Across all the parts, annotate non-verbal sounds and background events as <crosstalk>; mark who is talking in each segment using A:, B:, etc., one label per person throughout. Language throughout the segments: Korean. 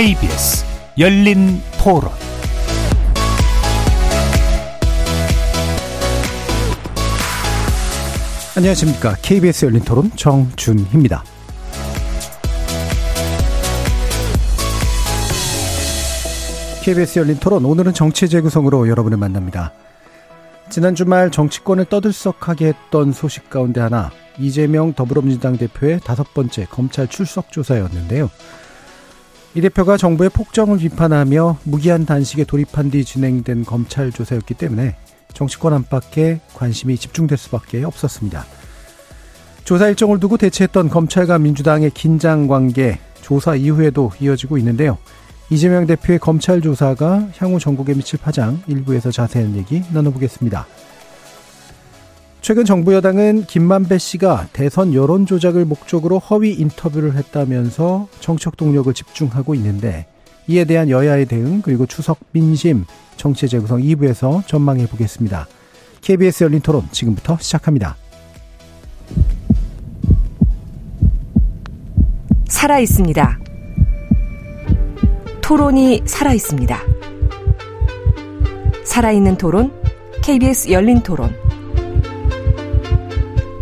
A: KBS 열린 토론 안녕하십니까. KBS 열린 토론 정준희입니다. KBS 열린 토론 오늘은 정치 재구성으로 여러분을 만납니다. 지난 주말 정치권을 떠들썩하게 했던 소식 가운데 하나 이재명 더불어민주당 대표의 다섯 번째 검찰 출석 조사였는데요. 이 대표가 정부의 폭정을 비판하며 무기한 단식에 돌입한 뒤 진행된 검찰 조사였기 때문에 정치권 안팎에 관심이 집중될 수밖에 없었습니다. 조사 일정을 두고 대치했던 검찰과 민주당의 긴장 관계 조사 이후에도 이어지고 있는데요. 이재명 대표의 검찰 조사가 향후 전국에 미칠 파장 일부에서 자세한 얘기 나눠보겠습니다. 최근 정부 여당은 김만배 씨가 대선 여론 조작을 목적으로 허위 인터뷰를 했다면서 정책 동력을 집중하고 있는데 이에 대한 여야의 대응 그리고 추석 민심 정치 재구성 2부에서 전망해 보겠습니다. KBS 열린 토론 지금부터 시작합니다.
B: 살아 있습니다. 토론이 살아 있습니다. 살아있는 토론, KBS 열린 토론.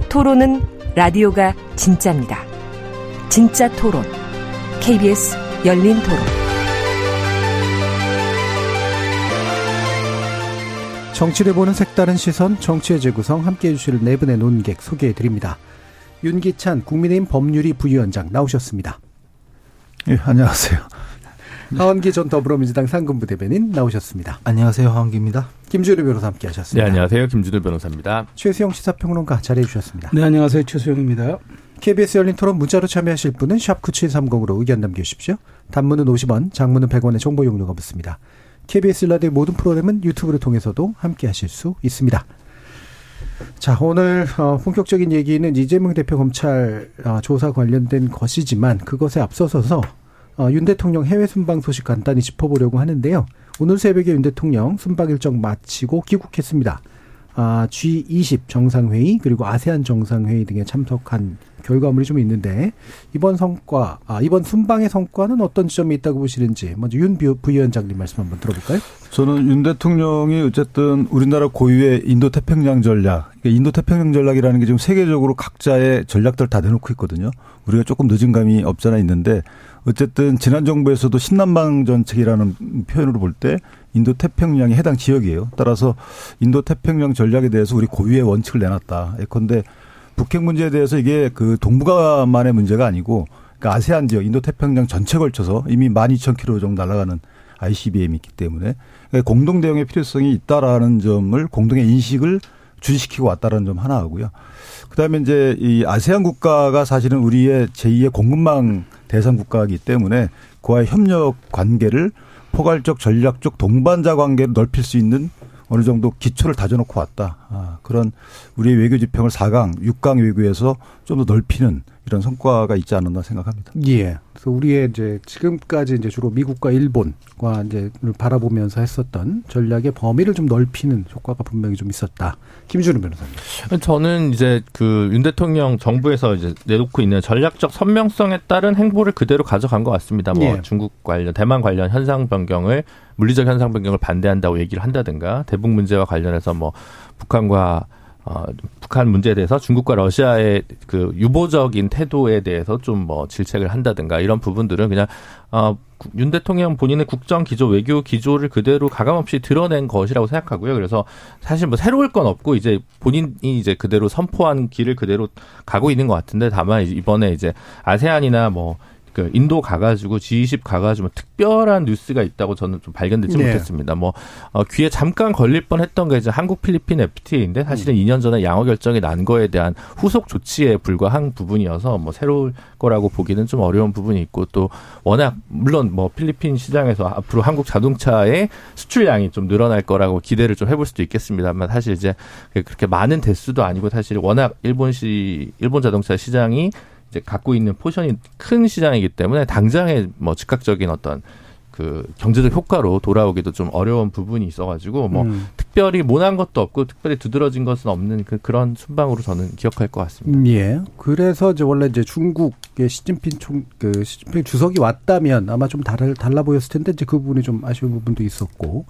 B: 토론은 라디오가 진짜입니다. 진짜 토론, KBS 열린 토론.
A: 정치를 보는 색다른 시선, 정치의 재구성 함께 해 주실 네 분의 논객 소개해 드립니다. 윤기찬 국민의힘 법률위 부위원장 나오셨습니다.
C: 예, 안녕하세요.
A: 하원기 전 더불어민주당 상근부 대변인 나오셨습니다.
C: 안녕하세요. 하원기입니다.
A: 김주일 변호사 함께 하셨습니다.
D: 네, 안녕하세요. 김주일 변호사입니다.
A: 최수영 시사평론가 자리해 주셨습니다.
E: 네, 안녕하세요. 최수영입니다.
A: KBS 열린 토론 문자로 참여하실 분은 샵 9730으로 의견 남겨주십시오. 단문은 50원, 장문은 100원의 정보 용료가 붙습니다. KBS 라디오 모든 프로그램은 유튜브를 통해서도 함께 하실 수 있습니다. 자, 오늘 어, 본격적인 얘기는 이재명 대표 검찰 어, 조사 관련된 것이지만 그것에 앞서서서 어, 윤 대통령 해외 순방 소식 간단히 짚어보려고 하는데요. 오늘 새벽에 윤 대통령 순방 일정 마치고 귀국했습니다. 아, G20 정상회의 그리고 아세안 정상회의 등에 참석한 결과물이 좀 있는데 이번 성과, 아, 이번 순방의 성과는 어떤 지점이 있다고 보시는지 먼저 윤 부위원장님 말씀 한번 들어볼까요?
C: 저는 윤 대통령이 어쨌든 우리나라 고유의 인도 태평양 전략, 그러니까 인도 태평양 전략이라는 게 지금 세계적으로 각자의 전략들 다 내놓고 있거든요. 우리가 조금 늦은 감이 없잖아 있는데 어쨌든 지난 정부에서도 신남방 정책이라는 표현으로 볼 때 인도 태평양에 해당 지역이에요. 따라서 인도 태평양 전략에 대해서 우리 고유의 원칙을 내놨다. 예컨대 북핵 문제에 대해서 이게 그 동북아만의 문제가 아니고 그러니까 아세안 지역 인도 태평양 전체 걸쳐서 이미 12,000km 정도 날아가는 ICBM이 있기 때문에 그러니까 공동 대응의 필요성이 있다라는 점을 공동의 인식을 주시키고 왔다라는 점 하나 하고요. 그다음에 이제 이 아세안 국가가 사실은 우리의 제2의 공급망 대상 국가이기 때문에 그와의 협력 관계를 포괄적 전략적 동반자 관계로 넓힐 수 있는 어느 정도 기초를 다져놓고 왔다. 아, 그런 우리의 외교 지평을 4강, 6강 외교에서 좀 더 넓히는 이런 성과가 있지 않았나 생각합니다.
A: 예. 그래서 우리의 이제 지금까지 이제 주로 미국과 일본과 이제 바라보면서 했었던 전략의 범위를 좀 넓히는 효과가 분명히 좀 있었다. 김준우 변호사님.
D: 저는 이제 그 윤 대통령 정부에서 이제 내놓고 있는 전략적 선명성에 따른 행보를 그대로 가져간 것 같습니다. 뭐 예. 중국 관련, 대만 관련 현상 변경을 물리적 현상 변경을 반대한다고 얘기를 한다든가 대북 문제와 관련해서 뭐 북한과 어, 북한 문제에 대해서 중국과 러시아의 그 유보적인 태도에 대해서 좀 뭐 질책을 한다든가 이런 부분들은 그냥 어, 윤 대통령 본인의 국정 기조, 외교 기조를 그대로 가감없이 드러낸 것이라고 생각하고요. 그래서 사실 뭐 새로울 건 없고 이제 본인이 이제 그대로 선포한 길을 그대로 가고 있는 것 같은데 다만 이번에 이제 아세안이나 뭐 그 인도 가가지고 G20 가가지고 뭐 특별한 뉴스가 있다고 저는 좀 발견되지 네. 못했습니다. 뭐 어, 귀에 잠깐 걸릴 뻔했던 게 이제 한국 필리핀 FTA인데 사실은 음. 2년 전에 양어 결정이 난 거에 대한 후속 조치에 불과한 부분이어서 뭐 새로울 거라고 보기는 좀 어려운 부분이 있고 또 워낙 물론 뭐 필리핀 시장에서 앞으로 한국 자동차의 수출량이 좀 늘어날 거라고 기대를 좀 해볼 수도 있겠습니다만 사실 이제 그렇게 많은 대수도 아니고 사실 워낙 일본시 일본 자동차 시장이 이제 갖고 있는 포션이 큰 시장이기 때문에 당장의 뭐 즉각적인 어떤 그 경제적 효과로 돌아오기도 좀 어려운 부분이 있어가지고 뭐 음. 특별히 모난 것도 없고 특별히 두드러진 것은 없는 그, 그런 순방으로 저는 기억할 것 같습니다.
A: 음, 예. 그래서 이제 원래 이제 중국의 시진핑 총, 그 시진핑 주석이 왔다면 아마 좀 달라, 달라 보였을 텐데 이제 그 부분이 좀 아쉬운 부분도 있었고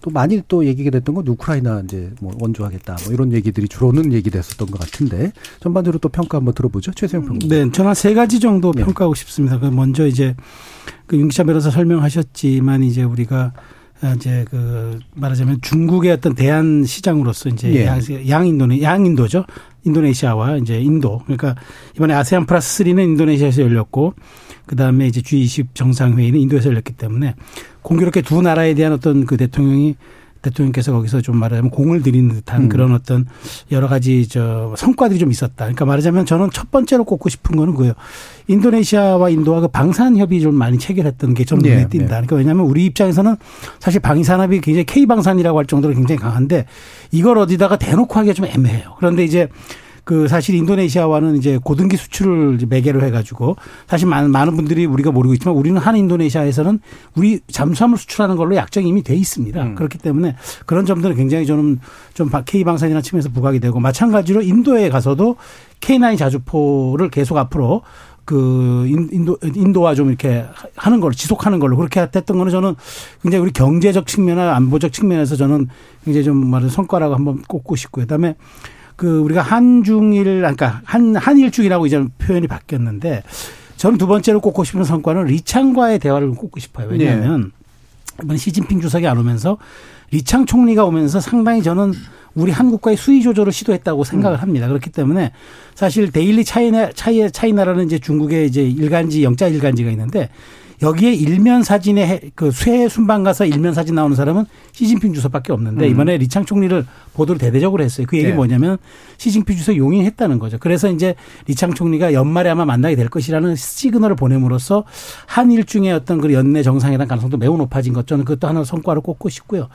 A: 또 많이 또 얘기가 됐던 건 우크라이나 이제 뭐 원조하겠다 뭐 이런 얘기들이 주로는 얘기됐었던 것 같은데 전반적으로 또 평가 한번 들어보죠. 최세영 평론.
E: 네. 저는 한세 가지 정도 네. 평가하고 싶습니다. 그 먼저 이제 그 윤기찬 변호사 설명하셨지만 이제 우리가 이제 그 말하자면 중국의 어떤 대한 시장으로서 이제 예. 양, 양인도네 양인도죠. 인도네시아와 이제 인도. 그러니까 이번에 아세안 플러스 3는 인도네시아에서 열렸고 그다음에 이제 G20 정상회의는 인도에서 열렸기 때문에 공교롭게 두 나라에 대한 어떤 그 대통령이 대통령께서 거기서 좀 말하자면 공을 들이는 듯한 음. 그런 어떤 여러 가지 저 성과들이 좀 있었다. 그러니까 말하자면 저는 첫 번째로 꼽고 싶은 거는 그예요. 인도네시아와 인도와 그 방산 협의 좀 많이 체결했던 게 저는 눈에 네, 띈다. 네. 그러니까 왜냐하면 우리 입장에서는 사실 방위 산업이 굉장히 K 방산이라고 할 정도로 굉장히 강한데 이걸 어디다가 대놓고 하기가 좀 애매해요. 그런데 이제 그 사실 인도네시아와는 이제 고등기 수출을 매개로 해가지고 사실 많은 많은 분들이 우리가 모르고 있지만 우리는 한 인도네시아에서는 우리 잠수함을 수출하는 걸로 약정이 이미 돼 있습니다. 음. 그렇기 때문에 그런 점들은 굉장히 저는 좀 K 방산이나 측면에서 부각이 되고 마찬가지로 인도에 가서도 K9 자주포를 계속 앞으로 그 인도 인도와 좀 이렇게 하는 걸로 지속하는 걸로 그렇게 했던 거는 저는 굉장히 우리 경제적 측면이나 안보적 측면에서 저는 굉장히 좀 말은 성과라고 한번 꼽고 싶고요. 그다음에 그 우리가 한중일 그러니까 한 한일중이라고 이제 표현이 바뀌었는데 저는 두 번째로 꼽고 싶은 성과는 리창과의 대화를 꼽고 싶어요. 왜냐하면 네. 이번 시진핑 주석이 안 오면서 리창 총리가 오면서 상당히 저는 우리 한국과의 수위 조절을 시도했다고 생각을 음. 합니다. 그렇기 때문에 사실 데일리 차이나 차이 차이나라는 이제 중국의 이제 일간지 영자 일간지가 있는데 여기에 일면 사진에 그 쇠 순방 가서 일면 사진 나오는 사람은 시진핑 주석밖에 없는데 음. 이번에 리창 총리를 보도를 대대적으로 했어요. 그 얘기 네. 뭐냐면 시진핑 주석 용인했다는 거죠. 그래서 이제 리창 총리가 연말에 아마 만나게 될 것이라는 시그널을 보냄으로써 한일 중의 어떤 그 연내 정상회담 가능성도 매우 높아진 것 저는 그것도 하나 성과를 꼽고 싶고요.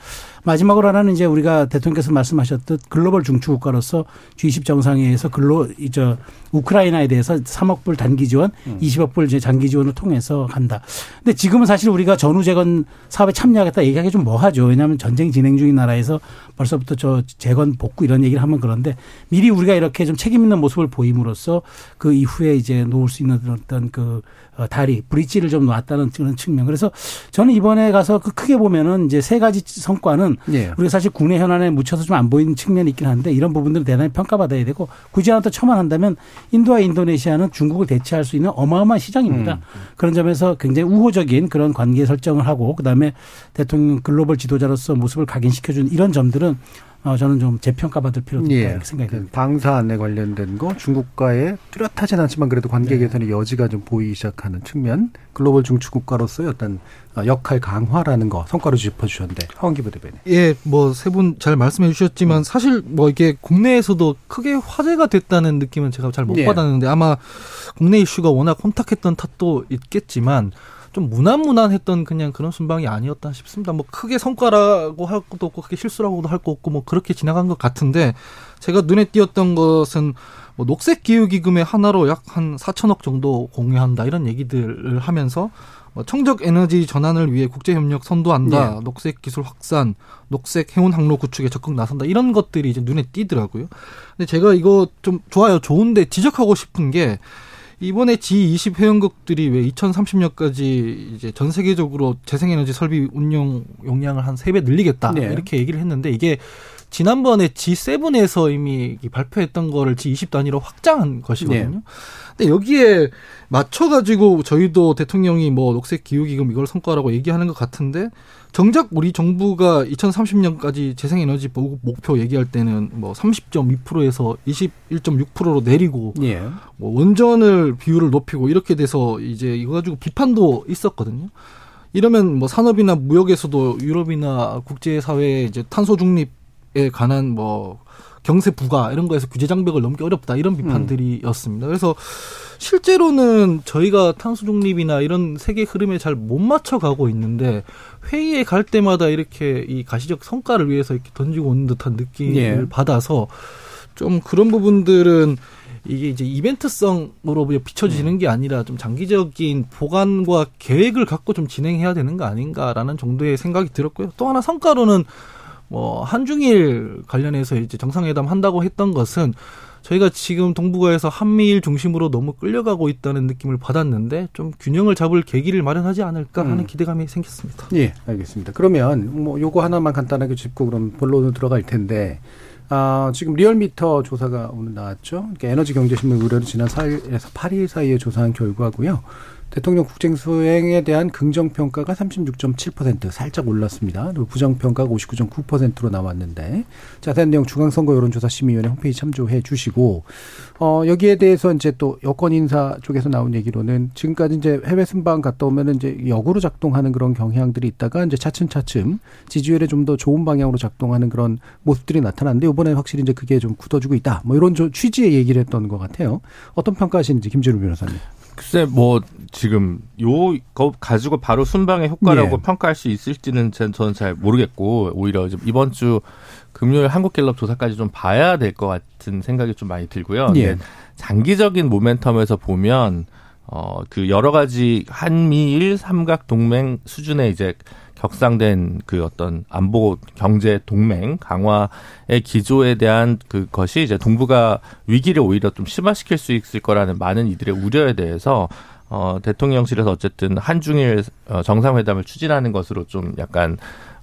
E: 마지막으로 하나는 이제 우리가 대통령께서 말씀하셨듯 글로벌 중추국가로서 G20 정상회의에서 글로 이저 우크라이나에 대해서 3억 불 단기 지원, 음. 20억 불 장기 지원을 통해서 간다. 근데 지금은 사실 우리가 전후 재건 사업에 참여하겠다 얘기하기 좀 뭐하죠. 왜냐하면 전쟁 진행 중인 나라에서 벌써부터 저 재건 복구 이런 얘기를 하면 그런데 미리 우리가 이렇게 좀 책임 있는 모습을 보임으로써 그 이후에 이제 놓을 수 있는 어떤 그 어, 다리 브릿지를 좀 놨다는 그런 측면. 그래서 저는 이번에 가서 그 크게 보면은 이제 세 가지 성과는 예. 우리가 사실 국내 현안에 묻혀서 좀 안 보이는 측면이 있긴 한데 이런 부분들은 대단히 평가받아야 되고 굳이 하나 더 첨언한다면 인도와 인도네시아는 중국을 대체할 수 있는 어마어마한 시장입니다. 음. 그런 점에서 굉장히 우호적인 그런 관계 설정을 하고 그다음에 대통령 글로벌 지도자로서 모습을 각인시켜준 이런 점들은 어, 저는 좀 재평가받을 필요가 있다 예. 이렇게 생각이 듭니다.
A: 방사 안에 관련된 거 중국과의 뚜렷하진 않지만 그래도 관계 네. 개선의 네. 여지가 좀 보이기 시작하는 측면 글로벌 중추국가로서의 어떤 어, 역할 강화라는 거 성과로 짚어주셨는데 황기부 대변인.
F: 예, 뭐 세 분 잘 말씀해 주셨지만 음. 사실 뭐 이게 국내에서도 크게 화제가 됐다는 느낌은 제가 잘못 예. 받았는데 아마 국내 이슈가 워낙 혼탁했던 탓도 있겠지만 좀 무난무난했던 그냥 그런 순방이 아니었다 싶습니다. 뭐 크게 성과라고 할 것도 없고 크게 실수라고도 할 거 없고 뭐 그렇게 지나간 것 같은데 제가 눈에 띄었던 것은 뭐 녹색 기후 기금의 하나로 약 한 4천억 정도 공유한다 이런 얘기들을 하면서 뭐 청적 에너지 전환을 위해 국제 협력 선도한다. 네. 녹색 기술 확산, 녹색 해운 항로 구축에 적극 나선다. 이런 것들이 이제 눈에 띄더라고요. 근데 제가 이거 좀 좋아요. 좋은데 지적하고 싶은 게 이번에 G20 회원국들이 왜 2030년까지 이제 전 세계적으로 재생에너지 설비 운용 용량을 한 세 배 늘리겠다 네. 이렇게 얘기를 했는데 이게 지난번에 G7에서 이미 발표했던 거를 G20 단위로 확장한 것이거든요. 네. 근데 여기에 맞춰 가지고 저희도 대통령이 뭐 녹색 기후 기금 이걸 성과라고 얘기하는 것 같은데 정작 우리 정부가 2030년까지 재생에너지 목표 얘기할 때는 뭐 30.2%에서 21.6%로 내리고 예. 뭐 원전을 비율을 높이고 이렇게 돼서 이제 이거 가지고 비판도 있었거든요. 이러면 뭐 산업이나 무역에서도 유럽이나 국제사회에 이제 탄소 중립에 관한 뭐 경세 부과 이런 거에서 규제 장벽을 넘기 어렵다 이런 비판들이었습니다. 그래서 실제로는 저희가 탄소 중립이나 이런 세계 흐름에 잘 못 맞춰 가고 있는데 회의에 갈 때마다 이렇게 이 가시적 성과를 위해서 이렇게 던지고 오는 듯한 느낌을 예. 받아서 좀 그런 부분들은 이게 이제 이벤트성으로 비춰지는 음. 게 아니라 좀 장기적인 보관과 계획을 갖고 좀 진행해야 되는 거 아닌가라는 정도의 생각이 들었고요. 또 하나 성과로는 뭐 한중일 관련해서 이제 정상회담 한다고 했던 것은 저희가 지금 동북아에서 한미일 중심으로 너무 끌려가고 있다는 느낌을 받았는데 좀 균형을 잡을 계기를 마련하지 않을까 하는 음. 기대감이 생겼습니다.
A: 예, 알겠습니다. 그러면 뭐 요거 하나만 간단하게 짚고 그럼 본론으로 들어갈 텐데 아, 지금 리얼미터 조사가 오늘 나왔죠. 그러니까 에너지 경제신문 의뢰로 지난 4일에서 8일 사이에 조사한 결과고요. 대통령 국정 수행에 대한 긍정 평가가 36.7% 살짝 올랐습니다. 그리고 부정 평가가 59.9%로 나왔는데 자세한 내용 중앙선거 여론조사 심의위원회 홈페이지 참조해 주시고 어 여기에 대해서 이제 또 여권 인사 쪽에서 나온 얘기로는 지금까지 이제 해외 순방 갔다 오면은 이제 역으로 작동하는 그런 경향들이 있다가 이제 차츰차츰 지지율에 좀 더 좋은 방향으로 작동하는 그런 모습들이 나타났는데 이번에 확실히 이제 그게 좀 굳어지고 있다. 뭐 이런 취지의 얘기를 했던 것 같아요. 어떤 평가하시는지 김재루 변호사님.
D: 글쎄 뭐 지금 요거 가지고 바로 순방의 효과라고 예. 평가할 수 있을지는 저는 잘 모르겠고 오히려 이번 주 금요일 한국갤럽 조사까지 좀 봐야 될 것 같은 생각이 좀 많이 들고요. 예. 장기적인 모멘텀에서 보면 어 그 여러 가지 한미일 삼각 동맹 수준의 이제 격상된 그 어떤 안보 경제 동맹 강화의 기조에 대한 그것이 이제 동북아 위기를 오히려 좀 심화시킬 수 있을 거라는 많은 이들의 우려에 대해서 어 대통령실에서 어쨌든 한중일 어, 정상회담을 추진하는 것으로 좀 약간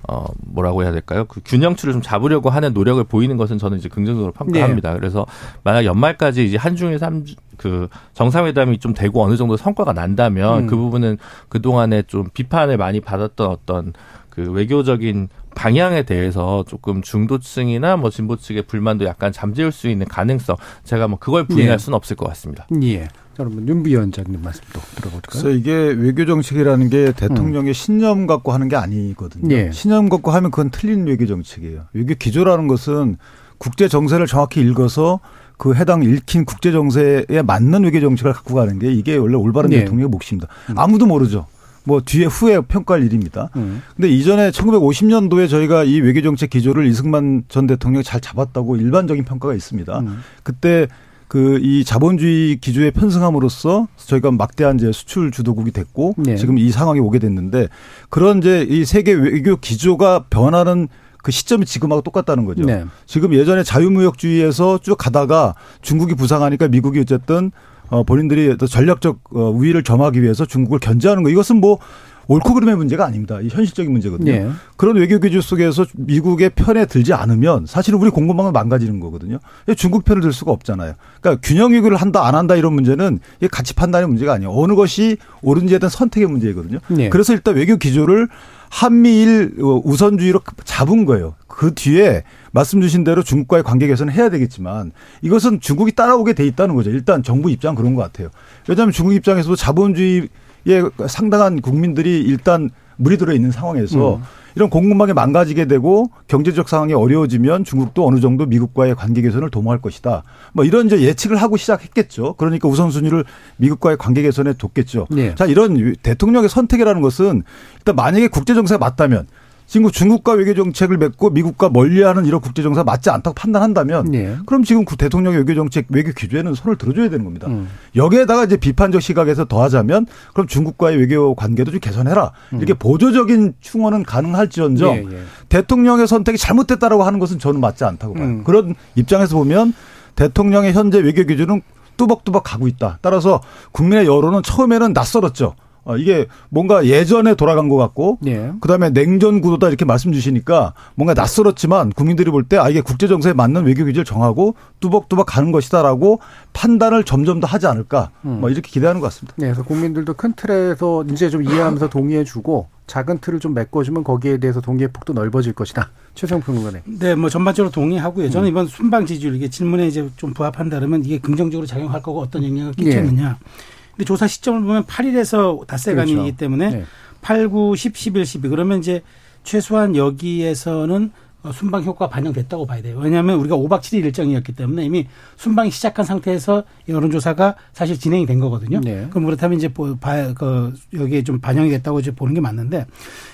D: 어 뭐라고 해야 될까요? 그 균형추를 좀 잡으려고 하는 노력을 보이는 것은 저는 이제 긍정적으로 평가합니다. 네. 그래서 만약 연말까지 이제 한중일 삼 그 정상회담이 좀 되고 어느 정도 성과가 난다면 음. 그 부분은 그 동안에 좀 비판을 많이 받았던 어떤 그 외교적인 방향에 대해서 조금 중도층이나 뭐 진보 측의 불만도 약간 잠재울 수 있는 가능성 제가 뭐 그걸 부인할 예. 수는 없을 것 같습니다.
A: 예. 그러면 윤 위원장님 말씀도 들어볼까요?
C: 그래서 이게 외교 정책이라는 게 대통령의 음. 신념 갖고 하는 게 아니거든요. 예. 신념 갖고 하면 그건 틀린 외교 정책이에요. 외교 기조라는 것은 국제 정세를 정확히 읽어서 그 해당 읽힌 국제 정세에 맞는 외교 정책을 갖고 가는 게 이게 원래 올바른 예. 대통령의 몫입니다. 음. 아무도 모르죠. 뭐 뒤에 후에 평가할 일입니다. 음. 근데 이전에 1950년도에 저희가 이 외교 정책 기조를 이승만 전 대통령이 잘 잡았다고 일반적인 평가가 있습니다. 음. 그때 그 이 자본주의 기조에 편승함으로써 저희가 막대한 이제 수출 주도국이 됐고 네. 지금 이 상황이 오게 됐는데 그런 이제 이 세계 외교 기조가 변하는 그 시점이 지금하고 똑같다는 거죠. 네. 지금 예전에 자유무역주의에서 쭉 가다가 중국이 부상하니까 미국이 어쨌든 어 본인들이 전략적 어, 우위를 점하기 위해서 중국을 견제하는 거 이것은 뭐 옳고 그름의 문제가 아닙니다. 이 현실적인 문제거든요. 네. 그런 외교 기조 속에서 미국의 편에 들지 않으면 사실은 우리 공급망은 망가지는 거거든요. 중국 편을 들 수가 없잖아요. 그러니까 균형 외교를 한다 안 한다 이런 문제는 이게 가치 판단의 문제가 아니에요. 어느 것이 옳은지에 대한 선택의 문제거든요. 네. 그래서 일단 외교 기조를 한미일 우선주의로 잡은 거예요. 그 뒤에 말씀 주신 대로 중국과의 관계 개선을 해야 되겠지만 이것은 중국이 따라오게 돼 있다는 거죠. 일단 정부 입장 그런 것 같아요. 왜냐하면 중국 입장에서도 자본주의 예, 상당한 국민들이 일단 물이 들어 있는 상황에서 음. 이런 공급망이 망가지게 되고 경제적 상황이 어려워지면 중국도 어느 정도 미국과의 관계 개선을 도모할 것이다. 뭐 이런 이제 예측을 하고 시작했겠죠. 그러니까 우선순위를 미국과의 관계 개선에 뒀겠죠. 네. 자, 이런 대통령의 선택이라는 것은 일단 만약에 국제 정세가 맞다면 지금 중국과 외교 정책을 맺고 미국과 멀리하는 이런 국제 정세가 맞지 않다고 판단한다면 네. 그럼 지금 그 대통령의 외교 정책 외교 기조에는 손을 들어줘야 되는 겁니다. 음. 여기에다가 이제 비판적 시각에서 더하자면 그럼 중국과의 외교 관계도 좀 개선해라 음. 이렇게 보조적인 충원은 가능할지언정 예, 예. 대통령의 선택이 잘못됐다라고 하는 것은 저는 맞지 않다고 봐요. 음. 그런 입장에서 보면 대통령의 현재 외교 기조는 뚜벅뚜벅 가고 있다. 따라서 국민의 여론은 처음에는 낯설었죠. 어, 이게 뭔가 예전에 돌아간 것 같고 네. 그다음에 냉전 구도다 이렇게 말씀 주시니까 뭔가 낯설었지만 국민들이 볼 때 아 이게 국제 정세에 맞는 외교 기조를 정하고 뚜벅뚜벅 가는 것이다라고 판단을 점점 더 하지 않을까 음. 뭐 이렇게 기대하는 것 같습니다.
A: 네, 그래서 국민들도 큰 틀에서 이제 좀 이해하면서 동의해주고 작은 틀을 좀 메꿔주면 거기에 대해서 동의의 폭도 넓어질 것이다. 최성 평론가님.
E: 네, 뭐 전반적으로 동의하고요. 저는 음. 이번 순방 지지율 이게 질문에 이제 좀 부합한다면 이게 긍정적으로 작용할 거고 어떤 영향을 끼쳤느냐. 예. 근데 조사 시점을 보면 8일에서 닷새 간이기 그렇죠. 때문에 네. 8, 9, 10, 11, 12 그러면 이제 최소한 여기에서는 어, 순방 효과가 반영됐다고 봐야 돼요. 왜냐하면 우리가 5박 7일 일정이었기 때문에 이미 순방이 시작한 상태에서 여론조사가 사실 진행이 된 거거든요. 네. 그럼 그렇다면 이제 바, 그 여기에 좀 반영이 됐다고 이제 보는 게 맞는데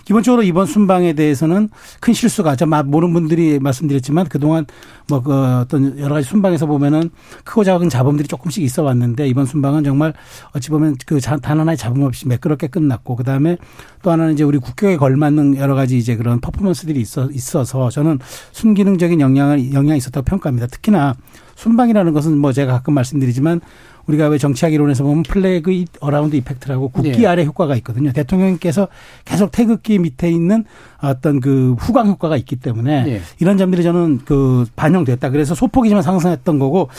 E: 기본적으로 이번 순방에 대해서는 큰 실수가 저 모르는 분들이 말씀드렸지만 그동안 뭐 그 어떤 여러 가지 순방에서 보면은 크고 작은 자본들이 조금씩 있어 왔는데 이번 순방은 정말 어찌 보면 그단 하나의 잡음 없이 매끄럽게 끝났고 그다음에 또 하나는 이제 우리 국격에 걸맞는 여러 가지 이제 그런 퍼포먼스들이 있어 있어서 저는 순기능적인 영향을 영향이 있었다고 평가합니다. 특히나 순방이라는 것은 뭐 제가 가끔 말씀드리지만 우리가 왜 정치학 이론에서 보면 flag around effect라고 국기 네. 아래 효과가 있거든요. 대통령께서 계속 태극기 밑에 있는 어떤 그 후광 효과가 있기 때문에 네. 이런 점들이 저는 그 반영됐다. 그래서 소폭이지만 상승했던 거고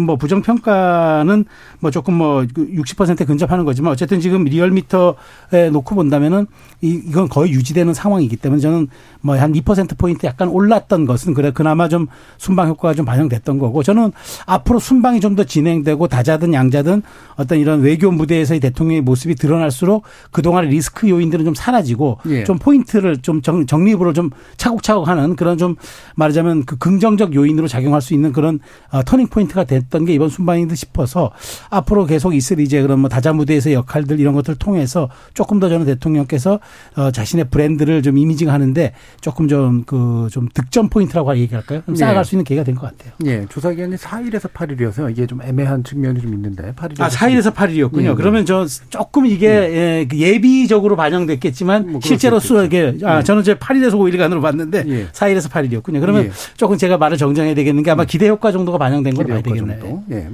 E: 뭐 부정 평가는 뭐 조금 뭐 60%그 근접하는 거지만 어쨌든 지금 리얼미터에 놓고 본다면은 이 이건 거의 유지되는 상황이기 때문에 저는 뭐 한 2% 포인트 약간 올랐던 것은 그래 그나마 좀 순방 효과가 좀 반영됐던 거고 저는 앞으로 순방이 좀 더 진행되고 다자든 양자든 어떤 이런 외교 무대에서의 대통령의 모습이 드러날수록 그동안의 리스크 요인들은 좀 사라지고 예. 좀 포인트를 좀 정, 정리부를 좀 차곡차곡 하는 그런 좀 말하자면 그 긍정적 요인으로 작용할 수 있는 그런 어, 터닝 포인트가 됐던 게 이번 순방이듯 싶어서 앞으로 계속 있을 이제 그런 뭐 다자 무대에서의 역할들 이런 것들을 통해서 조금 더 저는 대통령께서 어, 자신의 브랜드를 좀 이미징 하는데 조금 좀 그좀 그 좀 득점 포인트라고 얘기할까요? 좀 쌓아갈 네. 수 있는 기회가 된 것 같아요.
A: 예. 조사 기간이 4일에서 8일이어서 이게 좀 애매한 측면이 좀 있는데
E: 8일. 아, 4일에서 8일이었군요. 예. 그러면 저 조금 이게 예. 그 예비적으로 반영됐겠지만 뭐 실제로 수에게 아, 예. 저는 이제 8일에서 5일간으로 봤는데 예. 4일에서 8일이었군요. 그러면 예. 조금 제가 말을 정정해야 되겠는 게 아마 음. 기대 효과 정도가 반영된 걸로 봐야 되겠네요. 예.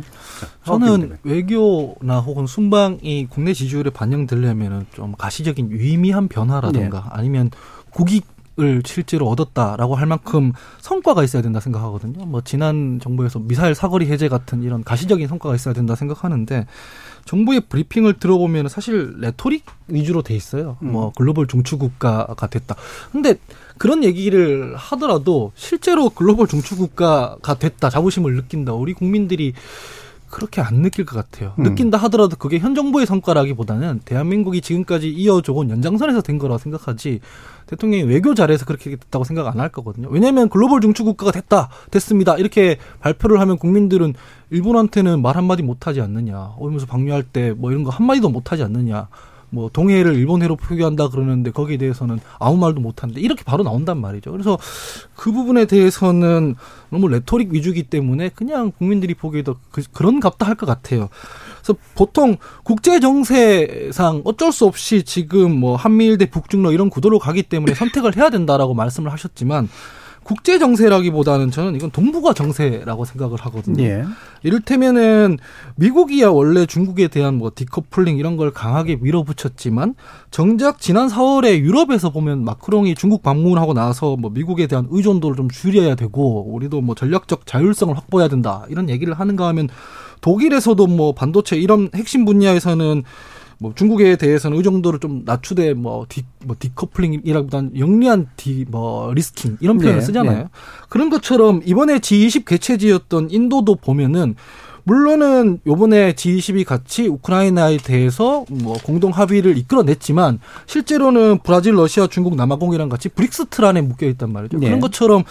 F: 저는 외교나 혹은 순방이 국내 지지율에 반영되려면 좀 가시적인 유의미한 변화라든가 네. 아니면 국익 을 실제로 얻었다라고 할 만큼 성과가 있어야 된다 생각하거든요. 뭐 지난 정부에서 미사일 사거리 해제 같은 이런 가시적인 성과가 있어야 된다 생각하는데 정부의 브리핑을 들어보면 사실 레토릭 위주로 돼 있어요. 음. 뭐 글로벌 중추 국가가 됐다. 근데 그런 얘기를 하더라도 실제로 글로벌 중추 국가가 됐다 자부심을 느낀다. 우리 국민들이 그렇게 안 느낄 것 같아요. 음. 느낀다 하더라도 그게 현 정부의 성과라기보다는 대한민국이 지금까지 이어져온 연장선에서 된 거라고 생각하지 대통령이 외교 잘해서 그렇게 됐다고 생각 안 할 거거든요. 왜냐하면 글로벌 중추 국가가 됐다, 됐습니다. 이렇게 발표를 하면 국민들은 일본한테는 말 한마디 못하지 않느냐. 오염수 방류할 때 뭐 이런 거 한마디도 못하지 않느냐. 뭐 동해를 일본해로 표기한다 그러는데 거기에 대해서는 아무 말도 못하는데 이렇게 바로 나온단 말이죠. 그래서 그 부분에 대해서는 너무 레토릭 위주기 때문에 그냥 국민들이 보기에도 그, 런갑다 할 것 같아요. 그래서 보통 국제 정세상 어쩔 수 없이 지금 뭐 한미일 대 북중러 이런 구도로 가기 때문에 선택을 해야 된다라고 말씀을 하셨지만 국제 정세라기보다는 저는 이건 동북아 정세라고 생각을 하거든요. 예. 이를테면은 미국이야 원래 중국에 대한 뭐 디커플링 이런 걸 강하게 밀어붙였지만 정작 지난 4월에 유럽에서 보면 마크롱이 중국 방문을 하고 나서 뭐 미국에 대한 의존도를 좀 줄여야 되고 우리도 뭐 전략적 자율성을 확보해야 된다 이런 얘기를 하는가 하면 독일에서도 뭐 반도체 이런 핵심 분야에서는 뭐 중국에 대해서는 이 정도로 좀 낮추되 뭐 de, 뭐 decoupling이라기보다는 영리한 de, 뭐 risking 이런 표현을 네, 쓰잖아요. 네. 그런 것처럼 이번에 G20 개최지였던 인도도 보면은 물론은 요번에 G20이 같이 우크라이나에 대해서 뭐 공동 합의를 이끌어냈지만 실제로는 브라질, 러시아, 중국, 남아공이랑 같이 브릭스 틀 안에 묶여 있단 말이죠. 네. 그런 것처럼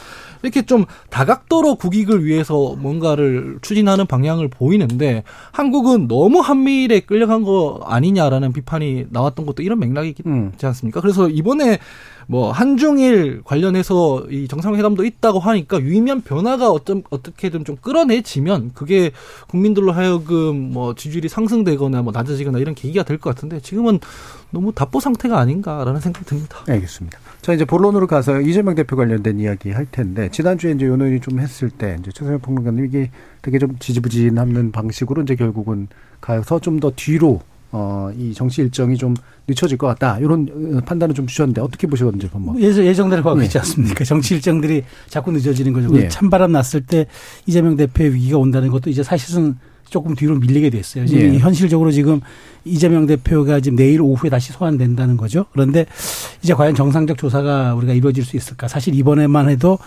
F: 이렇게 좀 다각도로 국익을 위해서 뭔가를 추진하는 방향을 보이는데 한국은 너무 한미일에 끌려간 거 아니냐라는 비판이 나왔던 것도 이런 맥락이 있지 음. 않습니까? 그래서 이번에 뭐 한중일 관련해서 이 정상회담도 있다고 하니까 유의미한 변화가 어쩜 어떻게든 좀 끌어내지면 그게 국민들로 하여금 뭐 지지율이 상승되거나 뭐 낮아지거나 이런 계기가 될 것 같은데 지금은 너무 답보 상태가 아닌가라는 생각이 듭니다.
A: 알겠습니다. 자 이제 본론으로 가서 이재명 대표 관련된 이야기 할 텐데 지난주에 이제 요논이 좀 했을 때 이제 최선영 평론가님 이게 되게 좀 지지부진하는 방식으로 이제 결국은 가서 좀 더 뒤로 어, 이 정치 일정이 좀 늦춰질 것 같다. 이런 어, 판단을 좀 주셨는데 어떻게 보셨는지 한번.
E: 예정, 예정대로 가고 네. 있지 않습니까? 정치 일정들이 자꾸 늦어지는 거죠. 네. 찬바람 났을 때 이재명 대표의 위기가 온다는 것도 이제 사실은 조금 뒤로 밀리게 됐어요. 지금 네. 현실적으로 지금 이재명 대표가 지금 내일 오후에 다시 소환된다는 거죠. 그런데 이제 과연 정상적 조사가 우리가 이루어질 수 있을까? 사실 이번에만 해도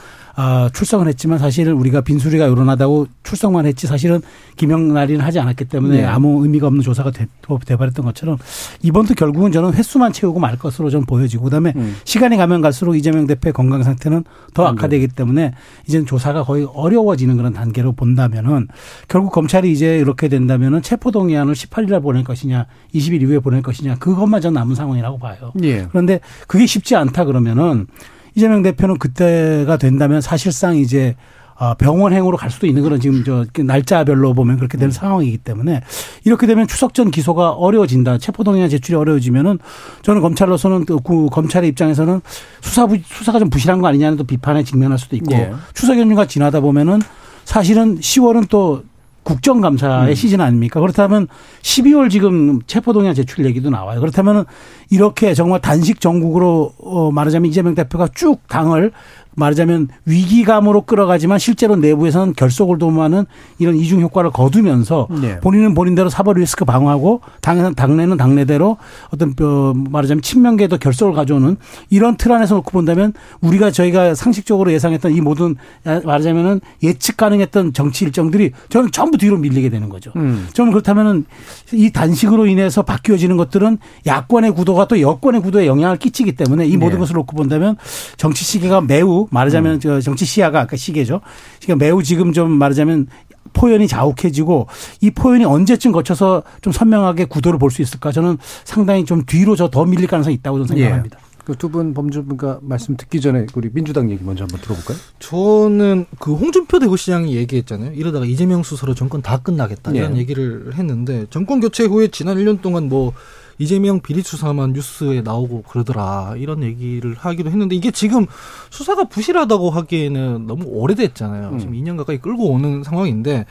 E: 아, 출석은 했지만 사실은 우리가 빈수리가 요란하다고 출석만 했지 사실은 김영날이는 하지 않았기 때문에 네. 아무 의미가 없는 조사가 돼, 돼버렸던 것처럼 이번도 결국은 저는 횟수만 채우고 말 것으로 좀 보여지고 그다음에 음. 시간이 가면 갈수록 이재명 대표의 건강 상태는 더 음. 악화되기 때문에 이제는 조사가 거의 어려워지는 그런 단계로 본다면은 결국 검찰이 이제 이렇게 된다면은 체포동의안을 18일 날 보낼 것이냐 20일 이후에 보낼 것이냐 그것만 전 남은 상황이라고 봐요. 예. 그런데 그게 쉽지 않다 그러면은 이재명 대표는 그때가 된다면 사실상 이제 어, 병원행으로 갈 수도 있는 그런 지금 저 날짜별로 보면 그렇게 되는 음. 상황이기 때문에 이렇게 되면 추석 전 기소가 어려워진다. 체포동의안 제출이 어려워지면은 저는 검찰로서는 그 검찰의 입장에서는 수사 수사가 좀 부실한 거 아니냐는 또 비판에 직면할 수도 있고 예. 추석 연휴가 지나다 보면은 사실은 10월은 또 국정감사의 음. 시즌 아닙니까? 그렇다면 12월 지금 체포동의안 제출 얘기도 나와요. 그렇다면 이렇게 정말 단식 정국으로 어 말하자면 이재명 대표가 쭉 당을 말하자면 위기감으로 끌어가지만 실제로 내부에서는 결속을 도모하는 이런 이중 효과를 거두면서 네. 본인은 본인대로 사법 리스크 방어하고 당, 당내는 당내대로 어떤 어, 말하자면 친명계도 결속을 가져오는 이런 틀 안에서 놓고 본다면 우리가 저희가 상식적으로 예상했던 이 모든 말하자면은 예측 가능했던 정치 일정들이 저는 전부 뒤로 밀리게 되는 거죠. 음. 저는 그렇다면은 이 단식으로 인해서 바뀌어지는 것들은 야권의 구도가 또 여권의 구도에 영향을 끼치기 때문에 이 모든 네. 것을 놓고 본다면 정치 시기가 매우 말하자면 음. 저 정치 시야가 아까 시계죠. 그러니까 매우 지금 좀 말하자면 포연이 자욱해지고 이 포연이 언제쯤 거쳐서 좀 선명하게 구도를 볼 수 있을까? 저는 상당히 좀 뒤로 저 더 밀릴 가능성이 있다고 저는 생각합니다. 예.
A: 그두분 범주분과 말씀 듣기 전에 우리 민주당 얘기 먼저 한번 들어볼까요?
F: 저는 그 홍준표 대구시장이 얘기했잖아요. 이러다가 이재명 수사로 정권 다 끝나겠다 이런 예. 얘기를 했는데 정권 교체 후에 지난 1년 동안 뭐 이재명 비리 수사만 뉴스에 나오고 그러더라 이런 얘기를 하기도 했는데 이게 지금 수사가 부실하다고 하기에는 너무 오래됐잖아요. 음. 지금 2년 가까이 끌고 오는 상황인데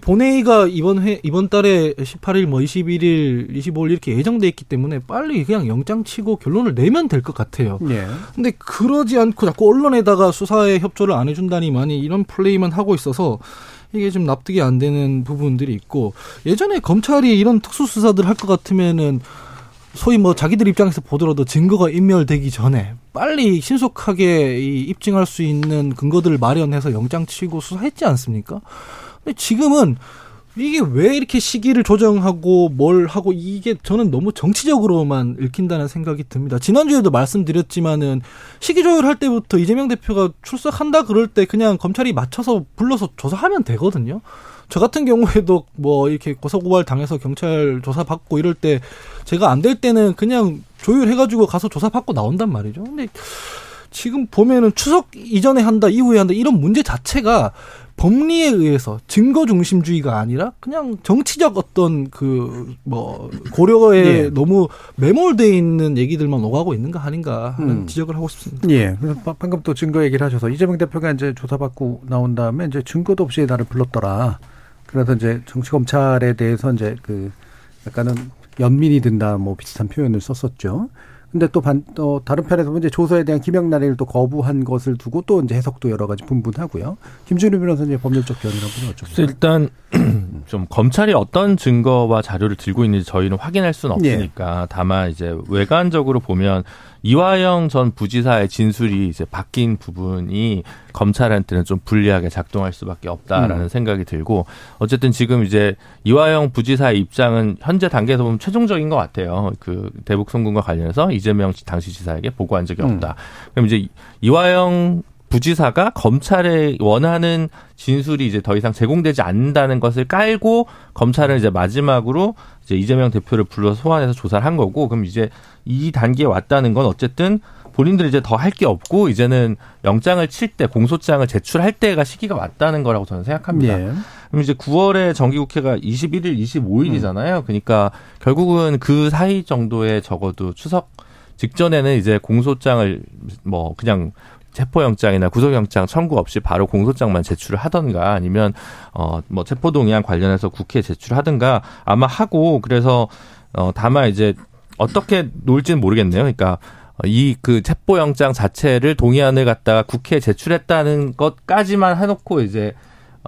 F: 본회의가 이번 회 이번 달에 18일 뭐 21일 25일 이렇게 예정돼 있기 때문에 빨리 그냥 영장 치고 결론을 내면 될 것 같아요. 예. 근데 그러지 않고 자꾸 언론에다가 수사에 협조를 안 해준다니 많이 이런 플레이만 하고 있어서 이게 좀 납득이 안 되는 부분들이 있고 예전에 검찰이 이런 특수수사들 할 것 같으면은 소위 뭐 자기들 입장에서 보더라도 증거가 인멸되기 전에 빨리 신속하게 이 입증할 수 있는 근거들을 마련해서 영장 치고 수사했지 않습니까? 근데 지금은 이게 왜 이렇게 시기를 조정하고 뭘 하고 이게 저는 너무 정치적으로만 읽힌다는 생각이 듭니다. 지난주에도 말씀드렸지만은 시기 조율할 때부터 이재명 대표가 출석한다 그럴 때 그냥 검찰이 맞춰서 불러서 조사하면 되거든요. 저 같은 경우에도 뭐 이렇게 고소고발 당해서 경찰 조사 받고 이럴 때 제가 안 될 때는 그냥 조율해가지고 가서 조사 받고 나온단 말이죠. 근데 지금 보면은 추석 이전에 한다, 이후에 한다 이런 문제 자체가 법리에 의해서 증거 중심주의가 아니라 그냥 정치적 어떤 그 뭐 고려에 예. 너무 매몰돼 있는 얘기들만 오가고 있는 거 아닌가 하는 음. 지적을 하고 싶습니다.
A: 예. 그래서 방금 또 증거 얘기를 하셔서 이재명 대표가 이제 조사받고 나온 다음에 이제 증거도 없이 나를 불렀더라. 그래서 이제 정치 검찰에 대해서 이제 그 약간은 연민이 든다 뭐 비슷한 표현을 썼었죠. 근데 또 반, 또 다른 편에서 이제 조서에 대한 난의를 또 거부한 것을 두고 또 이제 해석도 여러 가지 분분하고요. 김준우 변호사님 법률적 한번 여쭤보세요.
D: 일단 <clears throat> 좀 검찰이 어떤 증거와 자료를 들고 있는지 저희는 확인할 수는 예. 없으니까 예. 다만 이제 외관적으로 보면 이화영 전 부지사의 진술이 이제 바뀐 부분이 검찰한테는 좀 불리하게 작동할 수밖에 없다라는 음. 생각이 들고 어쨌든 지금 이제 이화영 부지사의 입장은 현재 단계에서 보면 최종적인 것 같아요. 그 대북 송금과 관련해서 이재명 당시 지사에게 보고한 적이 없다. 음. 그럼 이제 이화영 부지사가 검찰에 원하는 진술이 이제 더 이상 제공되지 않는다는 것을 깔고 검찰은 이제 마지막으로 이제 이재명 대표를 불러 소환해서 조사를 한 거고 그럼 이제 이 단계에 왔다는 건 어쨌든 본인들이 이제 더 할 게 없고 이제는 영장을 칠 때 공소장을 제출할 때가 시기가 왔다는 거라고 저는 생각합니다. 예. 그럼 이제 9월에 정기국회가 21일, 25일이잖아요. 음. 그러니까 결국은 그 사이 정도에 적어도 추석 직전에는 이제 공소장을 뭐 그냥 체포영장이나 구속영장 청구 없이 바로 공소장만 제출을 하던가 아니면 어 뭐 체포동의안 관련해서 국회에 제출하든가 아마 하고 그래서 어 다만 이제 어떻게 놀지는 모르겠네요. 그러니까 이 그 체포영장 자체를 동의안을 갖다가 국회에 제출했다는 것까지만 해놓고 이제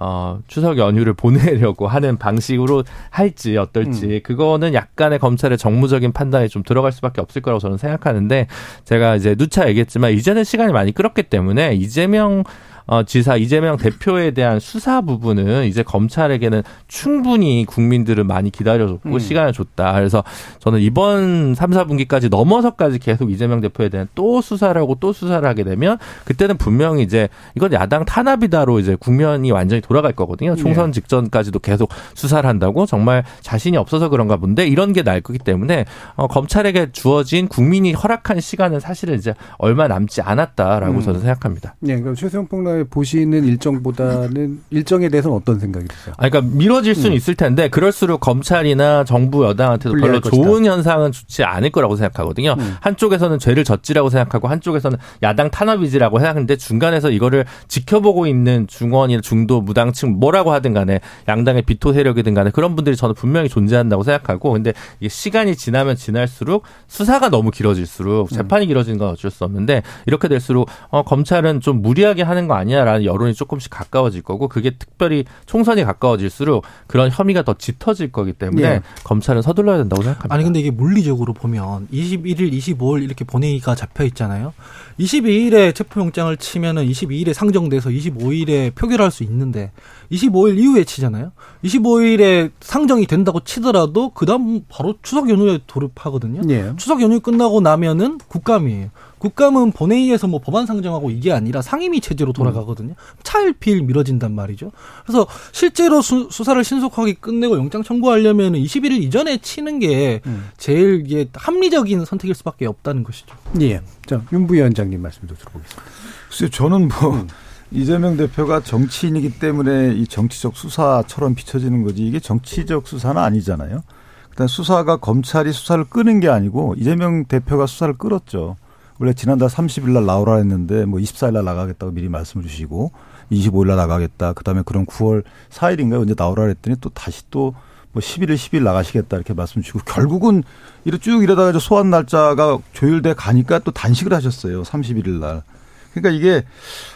D: 어, 추석 연휴를 보내려고 <laughs> 하는 방식으로 할지 어떨지 음. 그거는 약간의 검찰의 정무적인 판단이 좀 들어갈 수밖에 없을 거라고 저는 생각하는데 제가 이제 누차 얘기했지만 이제는 시간이 많이 끌었기 때문에 이재명 어, 지사 이재명 대표에 대한 수사 부분은 이제 검찰에게는 충분히 국민들을 많이 기다려줬고 음. 시간을 줬다. 그래서 저는 이번 3, 4분기까지 넘어서까지 계속 이재명 대표에 대한 또 수사를 하고 또 수사를 하게 되면 그때는 분명히 이제 이건 야당 탄압이다로 이제 국면이 완전히 돌아갈 거거든요. 네. 총선 직전까지도 계속 수사를 한다고 정말 자신이 없어서 그런가 본데 이런 게 날 거기 때문에 어, 검찰에게 주어진 국민이 허락한 시간은 사실은 이제 얼마 남지 않았다라고 음. 저는 생각합니다.
A: 네, 그럼 최수영 평론 보시는 일정보다는 일정에 대해서는 어떤 생각이 드세요?
D: 아, 그러니까 미뤄질 수는 음. 있을 텐데 그럴수록 검찰이나 정부 여당한테도 별로 것이다. 좋은 현상은 좋지 않을 거라고 생각하거든요. 음. 한쪽에서는 죄를 졌지라고 생각하고 한쪽에서는 야당 탄압이지라고 생각하는데 중간에서 이거를 지켜보고 있는 중원이나 중도 무당층 뭐라고 하든 간에 양당의 비토 세력이든 간에 그런 분들이 저는 분명히 존재한다고 생각하고 근데 이게 시간이 지나면 지날수록 수사가 너무 길어질수록 재판이 길어지는 건 어쩔 수 없는데 이렇게 될수록 어, 검찰은 좀 무리하게 하는 거 아니 야라는 여론이 조금씩 가까워질 거고 그게 특별히 총선이 가까워질수록 그런 혐의가 더 짙어질 거기 때문에 예. 검찰은 서둘러야 된다고 생각합니다.
F: 아니 근데 이게 물리적으로 보면 21일, 25일 이렇게 본회의가 잡혀 있잖아요. 22일에 체포영장을 치면은 22일에 상정돼서 25일에 표결할 수 있는데 25일 이후에 치잖아요. 25일에 상정이 된다고 치더라도 그다음 바로 추석 연휴에 돌입하거든요. 예. 추석 연휴 끝나고 나면은 국감이에요. 국감은 본회의에서 뭐 법안 상정하고 이게 아니라 상임위 체제로 돌아가거든요. 차일피일 미뤄진단 말이죠. 그래서 실제로 수, 사를 신속하게 끝내고 영장 청구하려면 21일 이전에 치는 게 음. 제일 이게 합리적인 선택일 수밖에 없다는 것이죠.
A: 예. 자, 윤 부위원장 님 말씀도 들어보겠습니다.
C: 글쎄 저는 뭐 음. <laughs> 이재명 대표가 정치인이기 때문에 이 정치적 수사처럼 비춰지는 거지 이게 정치적 수사는 아니잖아요. 일단 수사가 검찰이 수사를 끄는 게 아니고 이재명 대표가 수사를 끌었죠. 원래 지난달 30일 날 나오라 했는데 뭐 24일 날 나가겠다고 미리 말씀을 주시고 25일 날 나가겠다. 그다음에 그럼 9월 4일인가 언제 나오라 했더니 또 다시 또 뭐 11일, 10일 나가시겠다 이렇게 말씀 주시고 결국은 이렇게 쭉 이러다가 소환 날짜가 조율돼 가니까 또 단식을 하셨어요. 31일 날. 그러니까 이게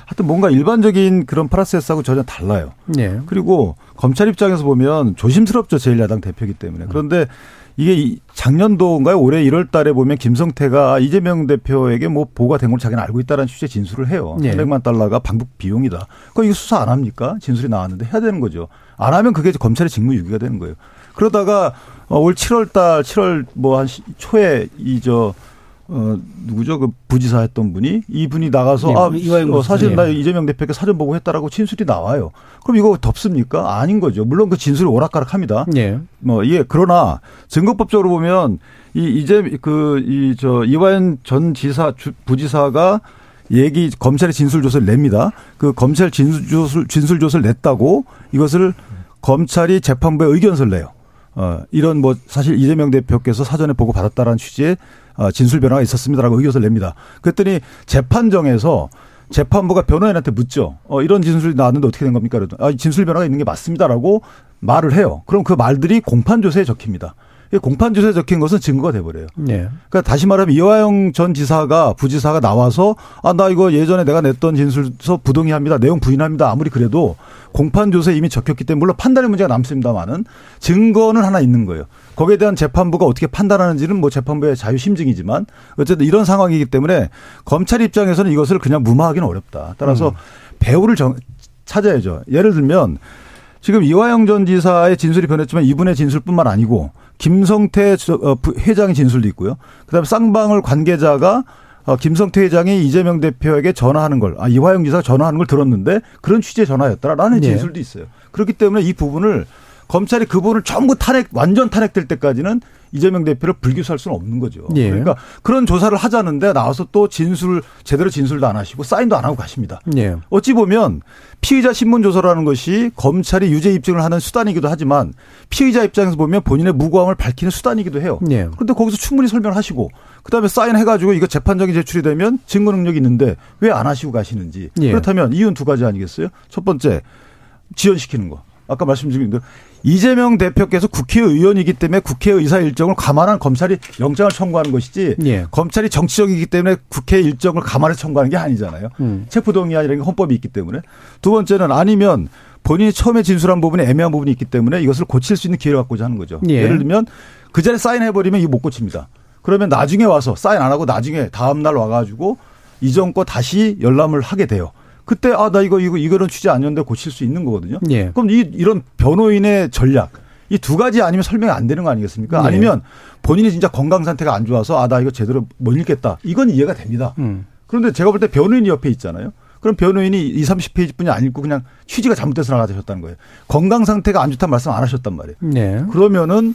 C: 하여튼 뭔가 일반적인 그런 프로세스하고 전혀 달라요. 네. 그리고 검찰 입장에서 보면 조심스럽죠. 제1야당 대표이기 때문에. 그런데 이게 작년도인가요? 올해 1월 달에 보면 김성태가 이재명 대표에게 뭐 보고가 된 걸 자기는 알고 있다는 취지의 진술을 해요. 네. 300만 달러가 방북 비용이다. 그거 이거 수사 안 합니까? 진술이 나왔는데 해야 되는 거죠. 안 하면 그게 검찰의 직무유기가 되는 거예요. 그러다가 어, 올 7월 달, 7월 뭐 한 초에 이저 어, 누구죠? 그 부지사 했던 분이 이분이 나가서 네, 아, 이화영 어, 사실 나 이재명 대표께 사전 보고 했다라고 진술이 나와요. 그럼 이거 덮습니까? 아닌 거죠. 물론 그 진술이 오락가락 합니다. 네. 뭐 예, 그러나 증거법적으로 보면 이 이제 그 이 저 이화영 전 지사 주, 부지사가 얘기 검찰의 진술 조서를 냅니다. 그 검찰 진술 조서 진술 조서를 냈다고 이것을 검찰이 재판부에 의견서를 내요. 어, 이런 뭐 사실 이재명 대표께서 사전에 보고 받았다라는 취지의 어, 진술 변화가 있었습니다라고 의견서를 냅니다. 그랬더니 재판정에서 재판부가 변호인한테 묻죠. 어, 이런 진술이 나왔는데 어떻게 된 겁니까? 그러더니 아, 진술 변화가 있는 게 맞습니다라고 말을 해요. 그럼 그 말들이 공판 조서에 적힙니다. 공판 조서에 적힌 것은 증거가 돼버려요. 네. 그러니까 다시 말하면 이화영 전 지사가 부지사가 나와서 아 나 이거 예전에 내가 냈던 진술서 부동의합니다. 내용 부인합니다. 아무리 그래도 공판 조서에 이미 적혔기 때문에 물론 판단의 문제가 남습니다만은 증거는 하나 있는 거예요. 거기에 대한 재판부가 어떻게 판단하는지는 뭐 재판부의 자유 심증이지만 어쨌든 이런 상황이기 때문에 검찰 입장에서는 이것을 그냥 무마하기는 어렵다. 따라서 음. 배우를 정, 찾아야죠. 예를 들면 지금 이화영 전 지사의 진술이 변했지만 이분의 진술뿐만 아니고 김성태 어, 회장의 진술도 있고요. 그다음에 쌍방울 관계자가 어, 김성태 회장이 이재명 대표에게 전화하는 걸, 아, 이화영 지사가 전화하는 걸 들었는데 그런 취지의 전화였다라는 네. 진술도 있어요. 그렇기 때문에 이 부분을 검찰이 그 부분을 전부 탄핵, 완전 탄핵될 때까지는 이재명 대표를 불기소할 수는 없는 거죠. 예. 그러니까 그런 조사를 하자는데 나와서 또 진술 제대로 진술도 안 하시고 사인도 안 하고 가십니다. 예. 어찌 보면 피의자 신문 조서라는 것이 검찰이 유죄 입증을 하는 수단이기도 하지만 피의자 입장에서 보면 본인의 무고함을 밝히는 수단이기도 해요. 예. 그런데 거기서 충분히 설명하시고 그다음에 사인해가지고 이거 재판적인 제출이 되면 증거 능력이 있는데 왜 안 하시고 가시는지 예. 그렇다면 이유는 두 가지 아니겠어요? 첫 번째 지연시키는 거. 아까 말씀드린 대로 이재명 대표께서 국회의원이기 때문에 국회의사 일정을 감안한 검찰이 영장을 청구하는 것이지 예. 검찰이 정치적이기 때문에 국회 일정을 감안해 청구하는 게 아니잖아요. 음. 체포동의안이라는 게 헌법이 있기 때문에 두 번째는 아니면 본인이 처음에 진술한 부분에 애매한 부분이 있기 때문에 이것을 고칠 수 있는 기회를 갖고자 하는 거죠. 예. 를 들면 그 자리에 사인해버리면 이거 못 고칩니다. 그러면 나중에 와서 사인 안 하고 나중에 다음날 와가지고 이전 거 다시 열람을 하게 돼요. 그때 아 나 이거 이거 이거는 취재 아니었는데 고칠 수 있는 거거든요. 예. 그럼 이 이런 변호인의 전략 이 두 가지 아니면 설명이 안 되는 거 아니겠습니까? 예. 아니면 본인이 진짜 건강 상태가 안 좋아서 아 나 이거 제대로 못 읽겠다. 이건 이해가 됩니다. 음. 그런데 제가 볼 때 변호인이 옆에 있잖아요. 그럼 변호인이 2, 30페이지뿐이 안 읽고 그냥 취지가 잘못돼서 나가셨다는 거예요. 건강 상태가 안 좋다는 말씀 안 하셨단 말이에요. 네. 그러면은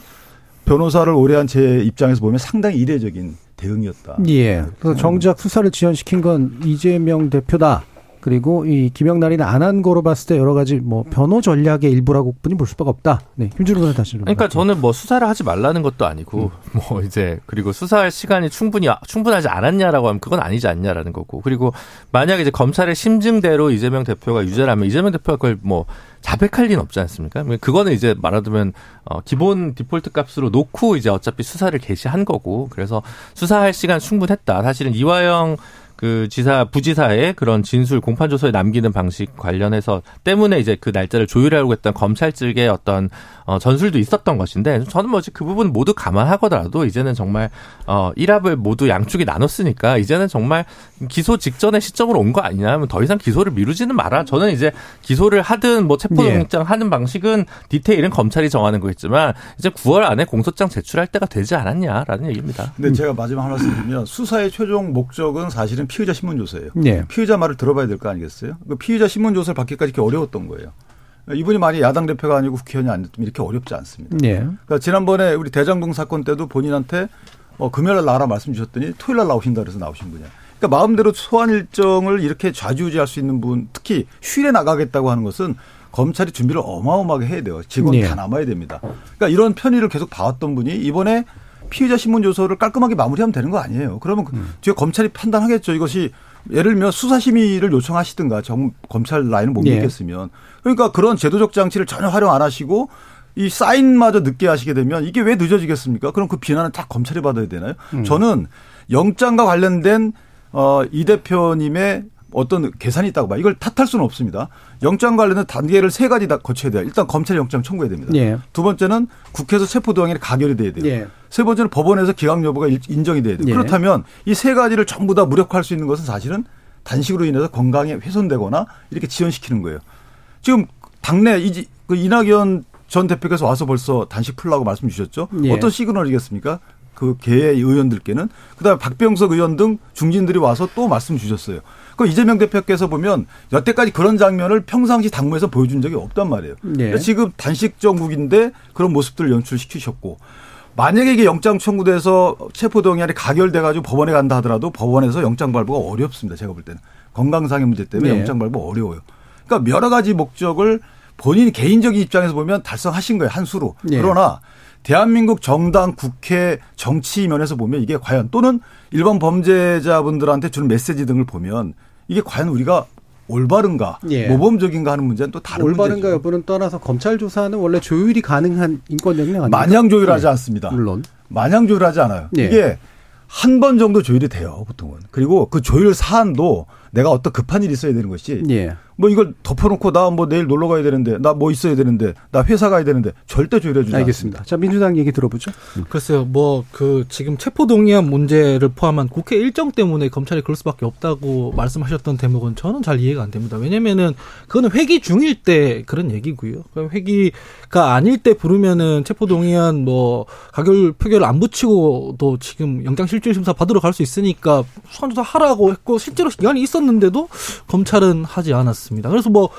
C: 변호사를 오래 한 제 입장에서 보면 상당히 이례적인 대응이었다.
A: 예. 그래서 정작 수사를 지연시킨 건 이재명 대표다. 그리고 이 김영란이는 안 한 거로 봤을 때 여러 가지 뭐 변호 전략의 일부라고 뿐이 볼 수밖에 없다. 네, 김준호 변호 다시.
D: 그러니까 저는 뭐 수사를 하지 말라는 것도 아니고 음. <laughs> 뭐 이제 그리고 수사할 시간이 충분히 충분하지 않았냐라고 하면 그건 아니지 않냐라는 거고 그리고 만약에 이제 검찰의 심증대로 이재명 대표가 유죄라면 이재명 대표가 그걸 뭐 자백할 리는 없지 않습니까? 그거는 이제 말하자면 어 기본 디폴트 값으로 놓고 이제 어차피 수사를 개시한 거고 그래서 수사할 시간 충분했다. 사실은 이화영 그 지사 부지사의 그런 진술 공판 조서에 남기는 방식 관련해서 때문에 이제 그 날짜를 조율하려고 했던 검찰 측의 어떤 어 전술도 있었던 것인데 저는 뭐지 그 부분 모두 감안하고더라도 이제는 정말 어 일합을 모두 양쪽이 나눴으니까 이제는 정말 기소 직전의 시점으로 온 거 아니냐 하면 더 이상 기소를 미루지는 마라. 저는 이제 기소를 하든 뭐 체포영장 예. 하는 방식은 디테일은 검찰이 정하는 거겠지만 이제 9월 안에 공소장 제출할 때가 되지 않았냐라는 얘기입니다.
C: 근데 제가 마지막 하나 말씀드리면 수사의 최종 목적은 사실은 사실은 피의자 신문조사예요. 네. 피의자 말을 들어봐야 될 거 아니겠어요? 그 피의자 신문조사를 받기까지 이렇게 어려웠던 거예요. 이분이 만약 야당 대표가 아니고 국회의원이 안 됐으면 이렇게 어렵지 않습니다. 네. 그러니까 지난번에 우리 대장동 사건 때도 본인한테 어, 금요일 날 나라 말씀 주셨더니 토요일 날 나오신다 그래서 나오신 분이야. 그러니까 마음대로 소환 일정을 이렇게 좌지우지할 수 있는 분, 특히 휴일에 나가겠다고 하는 것은 검찰이 준비를 어마어마하게 해야 돼요. 직원 네. 다 남아야 됩니다. 그러니까 이런 편의를 계속 봐왔던 분이 이번에 피의자 신문 조서를 깔끔하게 마무리하면 되는 거 아니에요. 그러면 그 음. 뒤에 검찰이 판단하겠죠. 이것이 예를 들면 수사 심의를 요청하시든가 정, 검찰 라인을 못 예. 믿겠으면 그러니까 그런 제도적 장치를 전혀 활용 안 하시고 이 사인마저 늦게 하시게 되면 이게 왜 늦어지겠습니까? 그럼 그 비난은 다 검찰이 받아야 되나요? 음. 저는 영장과 관련된 어, 이 대표님의 어떤 계산이 있다고 봐. 이걸 탓할 수는 없습니다. 영장 관련된 단계를 세 가지 다 거쳐야 돼요. 일단 검찰 영장 청구해야 됩니다. 예. 두 번째는 국회에서 체포동의안이 가결이 돼야 돼요. 예. 세 번째는 법원에서 기각 여부가 인정이 돼야 돼요. 예. 그렇다면 이 세 가지를 전부 다 무력화할 수 있는 것은 사실은 단식으로 인해서 건강에 훼손되거나 이렇게 지연시키는 거예요. 지금 당내 이, 그 이낙연 전 대표께서 와서 벌써 단식 풀라고 말씀 주셨죠. 예. 어떤 시그널이겠습니까? 그 개의 의원들께는 그다음에 박병석 의원 등 중진들이 와서 또 말씀 주셨어요. 그 이재명 대표께서 보면 여태까지 그런 장면을 평상시 당무에서 보여준 적이 없단 말이에요. 네. 지금 단식 정국인데 그런 모습들을 연출시키셨고 만약에 이게 영장 청구돼서 체포동의안이 가결돼 가지고 법원에 간다 하더라도 법원에서 영장 발부가 어렵습니다. 제가 볼 때는 건강상의 문제 때문에 네. 영장 발부 어려워요. 그러니까 여러 가지 목적을 본인 개인적인 입장에서 보면 달성하신 거예요 한 수로. 네. 그러나 대한민국 정당, 국회, 정치 면에서 보면 이게 과연 또는 일반 범죄자분들한테 주는 메시지 등을 보면 이게 과연 우리가 올바른가, 예. 모범적인가 하는 문제는 또 다른
A: 올바른가 문제죠. 여부는 떠나서 검찰 조사는 원래 조율이 가능한 인권 영역 아닙니까?
C: 마냥 조율하지 네. 않습니다. 물론 마냥 조율하지 않아요. 예. 이게 한 번 정도 조율이 돼요, 보통은. 그리고 그 조율 사안도 내가 어떤 급한 일이 있어야 되는 것이 예. 뭐 이걸 덮어놓고 나 뭐 내일 놀러 가야 되는데 나 뭐 있어야 되는데 나 회사 가야 되는데 절대 조율해 주지
A: 알겠습니다.
C: 않습니다.
A: 자 민주당 얘기 들어보죠.
F: 음. 글쎄요, 뭐 그 지금 체포동의안 문제를 포함한 국회 일정 때문에 검찰이 그럴 수밖에 없다고 말씀하셨던 대목은 저는 잘 이해가 안 됩니다. 왜냐면은 그거는 회기 중일 때 그런 얘기고요. 회기가 아닐 때 부르면은 체포동의안 뭐 가결 표결을 안 붙이고도 지금 영장실질심사 받으러 갈 수 있으니까 수환조사 하라고 했고 실제로 기간이 있었 는데도 검찰은 하지 않았습니다. 그래서 뭐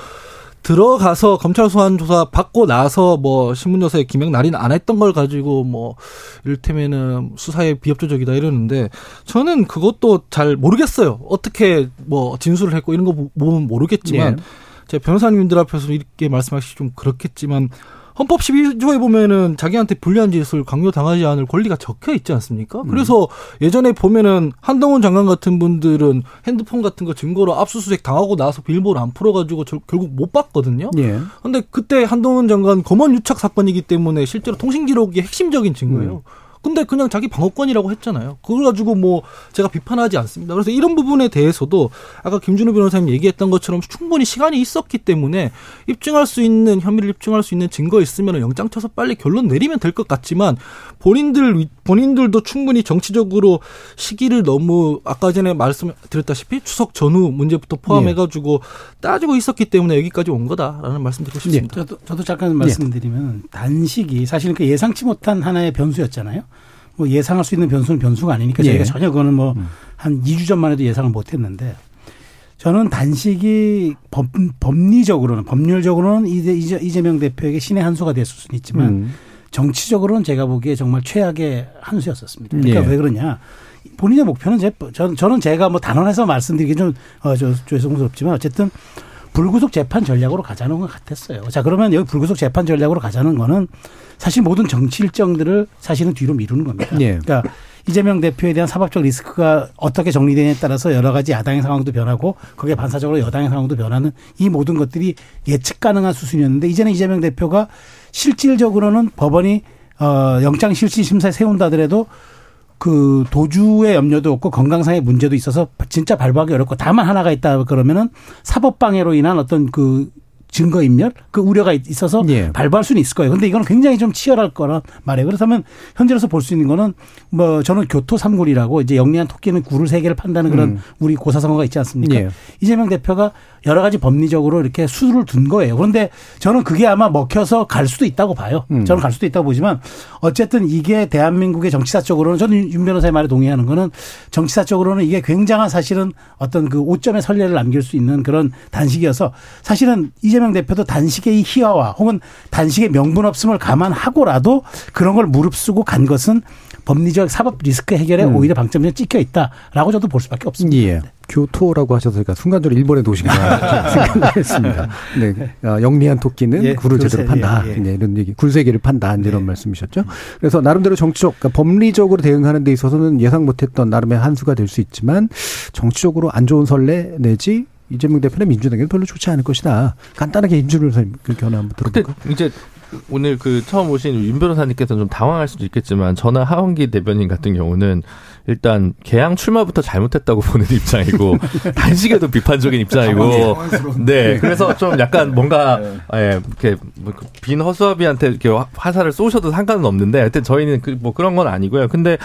F: 들어가서 검찰 소환 조사 받고 나서 뭐 신문 조사에 김영 날인 안 했던 걸 가지고 뭐 이를테면은 수사에 비협조적이다 이러는데 저는 그것도 잘 모르겠어요. 어떻게 뭐 진술을 했고 이런 거 보면 모르겠지만 네. 제 변호사님들 앞에서 이렇게 말씀하시기 좀 그렇겠지만 헌법 12조에 보면은 자기한테 불리한 짓을 강요당하지 않을 권리가 적혀 있지 않습니까? 음. 그래서 예전에 보면은 한동훈 장관 같은 분들은 핸드폰 같은 거 증거로 압수수색 당하고 나서 빌보를 안 풀어가지고 저, 결국 못 봤거든요. 예. 근데 그때 한동훈 장관 검언 유착 사건이기 때문에 실제로 통신 기록이 핵심적인 증거예요. 음. 근데 그냥 자기 방어권이라고 했잖아요. 그걸 가지고 뭐 제가 비판하지 않습니다. 그래서 이런 부분에 대해서도 아까 김준호 변호사님 얘기했던 것처럼 충분히 시간이 있었기 때문에 입증할 수 있는 혐의를 입증할 수 있는 증거 있으면 영장 쳐서 빨리 결론 내리면 될 것 같지만 본인들 본인들도 충분히 정치적으로 시기를 너무 아까 전에 말씀드렸다시피 추석 전후 문제부터 포함해가지고 예. 따지고 있었기 때문에 여기까지 온 거다라는 말씀드리고 싶습니다.
E: 예. 저도, 저도 잠깐 말씀드리면 예. 단식이 사실은 그 예상치 못한 하나의 변수였잖아요. 뭐 예상할 수 있는 변수는 변수가 아니니까 저희가 예. 전혀 그거는 뭐한 2주 음. 전만 해도 예상을 못 했는데 저는 단식이 법, 법리적으로는 법률적으로는 이재, 이재명 대표에게 신의 한 수가 됐을 수는 있지만 음. 정치적으로는 제가 보기에 정말 최악의 한 수였었습니다. 그러니까 예. 왜 그러냐. 본인의 목표는 제, 저는, 저는 제가 뭐 단언해서 말씀드리기 좀, 어, 저, 죄송스럽지만 어쨌든 불구속 재판 전략으로 가자는 것 같았어요. 자, 그러면 여기 불구속 재판 전략으로 가자는 거는 사실 모든 정치 일정들을 사실은 뒤로 미루는 겁니다. 예. 그러니까 이재명 대표에 대한 사법적 리스크가 어떻게 정리되냐에 따라서 여러 가지 야당의 상황도 변하고 거기에 반사적으로 여당의 상황도 변하는 이 모든 것들이 예측 가능한 수순이었는데 이제는 이재명 대표가 실질적으로는 법원이 어 영장 실질 심사에 세운다 하더라도 그 도주의 염려도 없고 건강상의 문제도 있어서 진짜 발부하기 어렵고 다만 하나가 있다 그러면은 사법 방해로 인한 어떤 그 증거인멸 그 우려가 있어서 예. 발부할 수는 있을 거예요. 근데 이거는 굉장히 좀 치열할 거란 말이에요. 그렇다면 현재로서 볼 수 있는 거는 뭐 저는 교토 삼굴이라고 이제 영리한 토끼는 굴을 세 개를 판다는 그런 음. 우리 고사성어가 있지 않습니까? 예. 이재명 대표가 여러 가지 법리적으로 이렇게 수를 둔 거예요. 그런데 저는 그게 아마 먹혀서 갈 수도 있다고 봐요. 음. 저는 갈 수도 있다고 보지만 어쨌든 이게 대한민국의 정치사적으로는 저는 윤 변호사의 말에 동의하는 거는 정치사적으로는 이게 굉장한 사실은 어떤 그 오점의 선례를 남길 수 있는 그런 단식이어서 사실은 이재명 대표도 단식의 희화화 혹은 단식의 명분 없음을 감안하고라도 그런 걸 무릅쓰고 간 것은 법리적 사법 리스크 해결에 음. 오히려 방점이 찍혀 있다라고 저도 볼 수밖에 없습니다. 예.
A: 교토라고 하셔서 제가 순간적으로 일본의 도시가 <laughs> 생각했습니다. 네. 어, 영리한 토끼는 예, 굴을 제대로 판다. 예, 예. 네, 이런 얘기. 굴세계를 판다. 이런 예. 말씀이셨죠. 그래서 나름대로 정치적, 그러니까 법리적으로 대응하는 데 있어서는 예상 못했던 나름의 한 수가 될 수 있지만 정치적으로 안 좋은 선례 내지 이재명 대표는 민주당에는 별로 좋지 않을 것이다. 간단하게 임준호 선생님 그 견해 한번 들어볼까요?
D: 이제 오늘 그 처음 오신 윤 변호사님께서는 좀 당황할 수도 있겠지만 저나 하원기 대변인 같은 경우는 일단 개항 출마부터 잘못했다고 <laughs> 보는 입장이고 단식에도 비판적인 입장이고 네 그래서 좀 약간 뭔가 네. 예, 이렇게 뭐그빈 허수아비한테 이렇게 화살을 쏘셔도 상관은 없는데 하여튼 저희는 그 뭐 그런 건 아니고요. 근데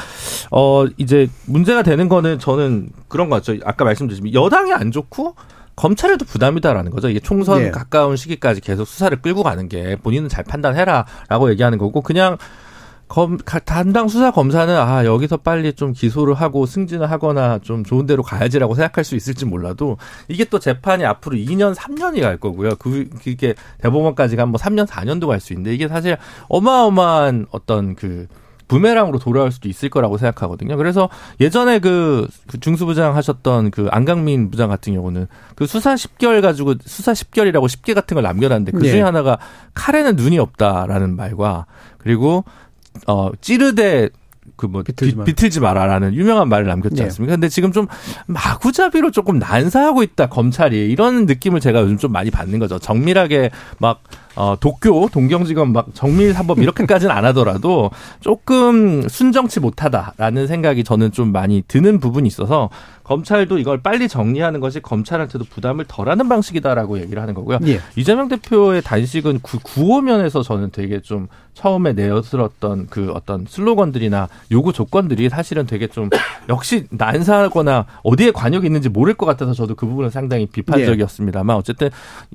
D: 어 이제 문제가 되는 거는 저는 그런 거 같죠. 아까 말씀드렸지만 여당이 안 좋고 검찰에도 부담이다라는 거죠. 이게 총선 네. 가까운 시기까지 계속 수사를 끌고 가는 게 본인은 잘 판단해라라고 얘기하는 거고 그냥 검, 담당 수사 검사는 아 여기서 빨리 좀 기소를 하고 승진을 하거나 좀 좋은 데로 가야지라고 생각할 수 있을지 몰라도 이게 또 재판이 앞으로 2년 3년이 갈 거고요. 그 그게 대법원까지 가면 뭐 3년 4년도 갈 수 있는데 이게 사실 어마어마한 어떤 그 부메랑으로 돌아올 수도 있을 거라고 생각하거든요. 그래서 예전에 그, 그 중수부장 하셨던 그 안강민 부장 같은 경우는 그 수사 10개월 가지고 수사 10개월이라고 10개 같은 걸 남겨놨는데 그 중에 네. 하나가 칼에는 눈이 없다라는 말과 그리고 어 찌르대 그뭐 비틀지, 비틀지 마라라는 유명한 말을 남겼지 네. 않습니까? 근데 지금 좀 마구잡이로 조금 난사하고 있다 검찰이 이런 느낌을 제가 요즘 좀 많이 받는 거죠. 정밀하게 막 어, 도쿄, 동경지검 막 정밀 사법 이렇게까지는 안 하더라도 조금 순정치 못하다라는 생각이 저는 좀 많이 드는 부분이 있어서 검찰도 이걸 빨리 정리하는 것이 검찰한테도 부담을 덜하는 방식이다라고 얘기를 하는 거고요. 예. 이재명 대표의 단식은 구, 구호면에서 저는 되게 좀 처음에 내어들었던 그 어떤 슬로건들이나 요구 조건들이 사실은 되게 좀 <coughs> 역시 난사하거나 어디에 관여가 있는지 모를 것 같아서 저도 그 부분은 상당히 비판적이었습니다만 어쨌든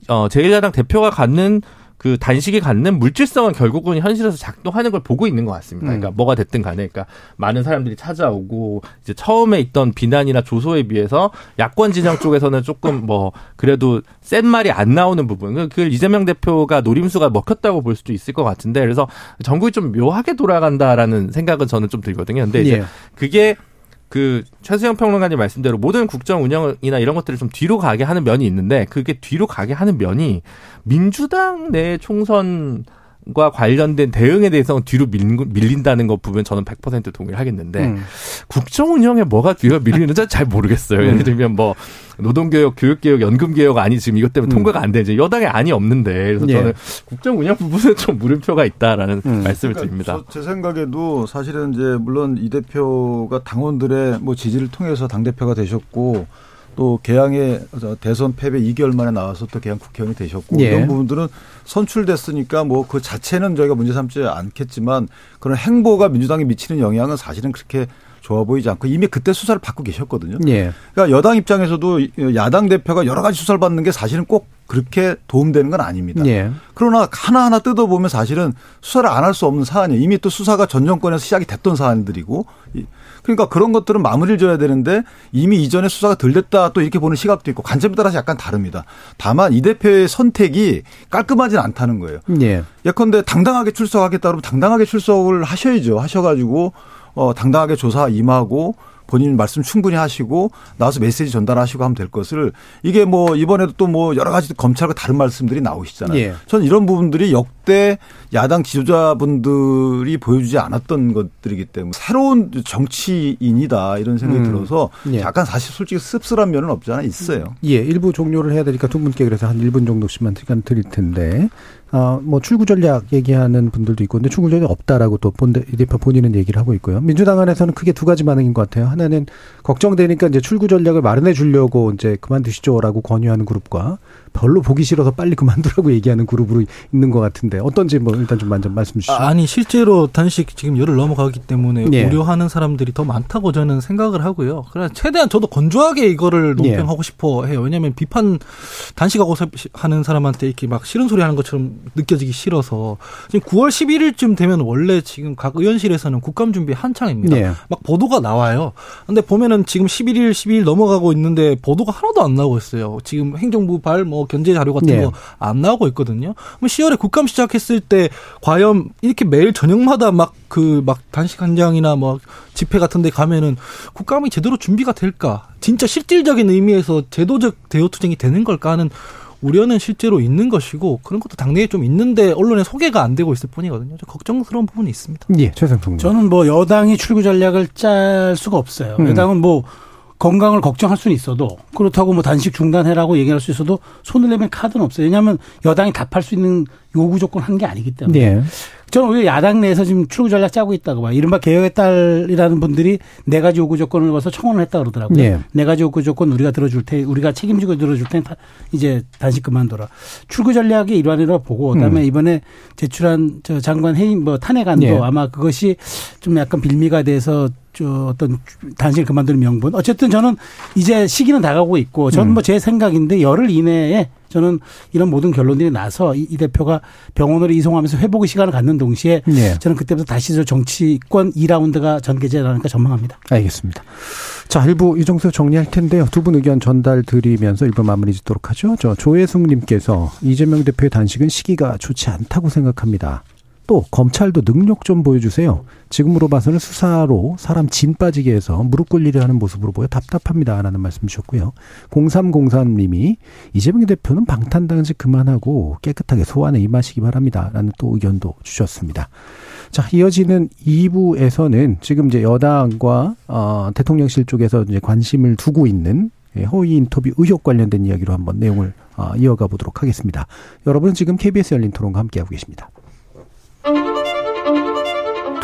D: 어 제1야당 대표가 갖는 그 단식이 갖는 물질성은 결국은 현실에서 작동하는 걸 보고 있는 것 같습니다. 그러니까 음. 뭐가 됐든 간에, 그러니까 많은 사람들이 찾아오고 이제 처음에 있던 비난이나 조소에 비해서 야권 진영 쪽에서는 조금 뭐 그래도 센 말이 안 나오는 부분, 그, 그 이재명 대표가 노림수가 먹혔다고 볼 수도 있을 것 같은데, 그래서 전국이 좀 묘하게 돌아간다라는 생각은 저는 좀 들거든요. 근데 이제 예. 그게 그 최수영 평론가님 말씀대로 모든 국정 운영이나 이런 것들을 좀 뒤로 가게 하는 면이 있는데 그게 뒤로 가게 하는 면이 민주당 내 총선 과 관련된 대응에 대해서는 뒤로 밀린, 다는것 보면 저는 100% 동의를 하겠는데 음. 국정 운영에 뭐가 뒤로 밀리는지 잘 모르겠어요. 예를 음. 들면 뭐 노동개혁, 교육개혁, 연금개혁 아니 지금 이것 때문에 음. 통과가 안 되지 여당에 아니 없는데 그래서 예. 저는 국정 운영 부분에 좀 물음표가 있다라는 음. 말씀을 그러니까 드립니다.
C: 제 생각에도 사실은 이제 물론 이 대표가 당원들의 뭐 지지를 통해서 당 대표가 되셨고 또 개항에 대선 패배 2개월 만에 나와서 또 개항 국회의원이 되셨고 예. 이런 부분들은 선출됐으니까 뭐 그 자체는 저희가 문제 삼지 않겠지만 그런 행보가 민주당에 미치는 영향은 사실은 그렇게 좋아 보이지 않고 이미 그때 수사를 받고 계셨거든요. 예. 그러니까 여당 입장에서도 야당 대표가 여러 가지 수사를 받는 게 사실은 꼭 그렇게 도움되는 건 아닙니다. 예. 그러나 하나하나 뜯어보면 사실은 수사를 안 할 수 없는 사안이에요. 이미 또 수사가 전 정권에서 시작이 됐던 사안들이고 그러니까 그런 것들은 마무리를 줘야 되는데 이미 이전에 수사가 덜 됐다 또 이렇게 보는 시각도 있고 관점에 따라서 약간 다릅니다. 다만 이 대표의 선택이 깔끔하진 않다는 거예요. 예. 예컨대 당당하게 출석하겠다 그러면 당당하게 출석을 하셔야죠. 하셔가지고 어 당당하게 조사 임하고 본인 말씀 충분히 하시고 나와서 메시지 전달하시고 하면 될 것을 이게 뭐 이번에도 또 뭐 여러 가지 검찰과 다른 말씀들이 나오시잖아요. 예. 저는 이런 부분들이 역대 야당 지도자분들이 보여주지 않았던 것들이기 때문에 새로운 정치인이다 이런 생각이 음. 들어서 예. 약간 사실 솔직히 씁쓸한 면은 없지 않아 있어요.
A: 예, 일부 종료를 해야 되니까 두 분께 그래서 한 1분 정도씩만 시간 드릴 텐데 어, 뭐 출구 전략 얘기하는 분들도 있고, 근데 출구 전략 없다라고 또 본, 대표 본인은 얘기를 하고 있고요. 민주당 안에서는 크게 두 가지 반응인 것 같아요. 하나는 걱정되니까 이제 출구 전략을 마련해 주려고 이제 그만두시죠라고 권유하는 그룹과 별로 보기 싫어서 빨리 그만두라고 <laughs> 얘기하는 그룹으로 있는 것 같은데 어떤지 뭐 일단 좀 먼저 말씀 주시죠.
F: 아, 니 실제로 단식 지금 열을 넘어가기 때문에 네. 우려하는 사람들이 더 많다고 저는 생각을 하고요. 그래 최대한 저도 건조하게 이거를 네. 논평하고 네. 싶어 해요. 왜냐하면 비판 단식하고 하는 사람한테 이렇게 막 싫은 소리 하는 것처럼 느껴지기 싫어서 지금 9월 11일쯤 되면 원래 지금 각 의원실에서는 국감 준비 한창입니다. 네. 막 보도가 나와요. 근데 보면은 지금 11일, 12일 넘어가고 있는데 보도가 하나도 안 나오고 있어요. 지금 행정부 발뭐 견제 자료 같은 네. 거안 나오고 있거든요. 그럼 10월에 국감 시작했을 때 과연 이렇게 매일 저녁마다 막 그막 그 단식 한장이나 뭐 집회 같은 데 가면은 국감이 제대로 준비가 될까? 진짜 실질적인 의미에서 제도적 대여 투쟁이 되는 걸까 하는 우려는 실제로 있는 것이고 그런 것도 당내에 좀 있는데 언론에 소개가 안 되고 있을 뿐이거든요. 좀 걱정스러운 부분이 있습니다.
A: 예, 최상평
E: 저는 뭐 여당이 출구 전략을 짤 수가 없어요. 음. 여당은 뭐 건강을 걱정할 수는 있어도 그렇다고 뭐 단식 중단해라고 얘기할 수 있어도 손을 내면 카드는 없어요. 왜냐하면 여당이 답할 수 있는 요구 조건 한 게 아니기 때문에. 네. 저는 오히려 야당 내에서 지금 출구 전략 짜고 있다고 봐. 이른바 개혁의 딸이라는 분들이 네 가지 요구 조건을 넣어서 청원을 했다 그러더라고요. 네. 네 가지 요구 조건 우리가 들어줄 테, 우리가 책임지고 들어줄 테니 이제 단식 그만둬라. 출구 전략의 일환이라고 보고 그다음에 음. 이번에 제출한 저 장관 해임 뭐 탄핵안도 네. 아마 그것이 좀 약간 빌미가 돼서 저 어떤 단식을 그만두는 명분. 어쨌든 저는 이제 시기는 다가오고 있고 저는 음. 뭐제 생각인데 열흘 이내에 저는 이런 모든 결론들이 나서 이, 이 대표가 병원으로 이송하면서 회복의 시간을 갖는 동시에 네. 저는 그때부터 다시 저 정치권 2라운드가 전개되라니까 전망합니다.
A: 알겠습니다. 자, 일부 이 정도 정리할 텐데요. 두 분 의견 전달 드리면서 일부 마무리 짓도록 하죠. 저 조혜숙 님께서 이재명 대표의 단식은 시기가 좋지 않다고 생각합니다. 또 검찰도 능력 좀 보여주세요. 지금으로 봐서는 수사로 사람 진 빠지게 해서 무릎 꿇리려 하는 모습으로 보여 답답합니다. 라는 말씀 주셨고요. 0303님이 이재명 대표는 방탄당직 그만하고 깨끗하게 소환에 임하시기 바랍니다. 라는 또 의견도 주셨습니다. 자, 이어지는 2부에서는 지금 이제 여당과 어, 대통령실 쪽에서 이제 관심을 두고 있는 예, 허위 인터뷰 의혹 관련된 이야기로 한번 내용을 어, 이어가 보도록 하겠습니다. 여러분은 지금 KBS 열린 토론과 함께하고 계십니다.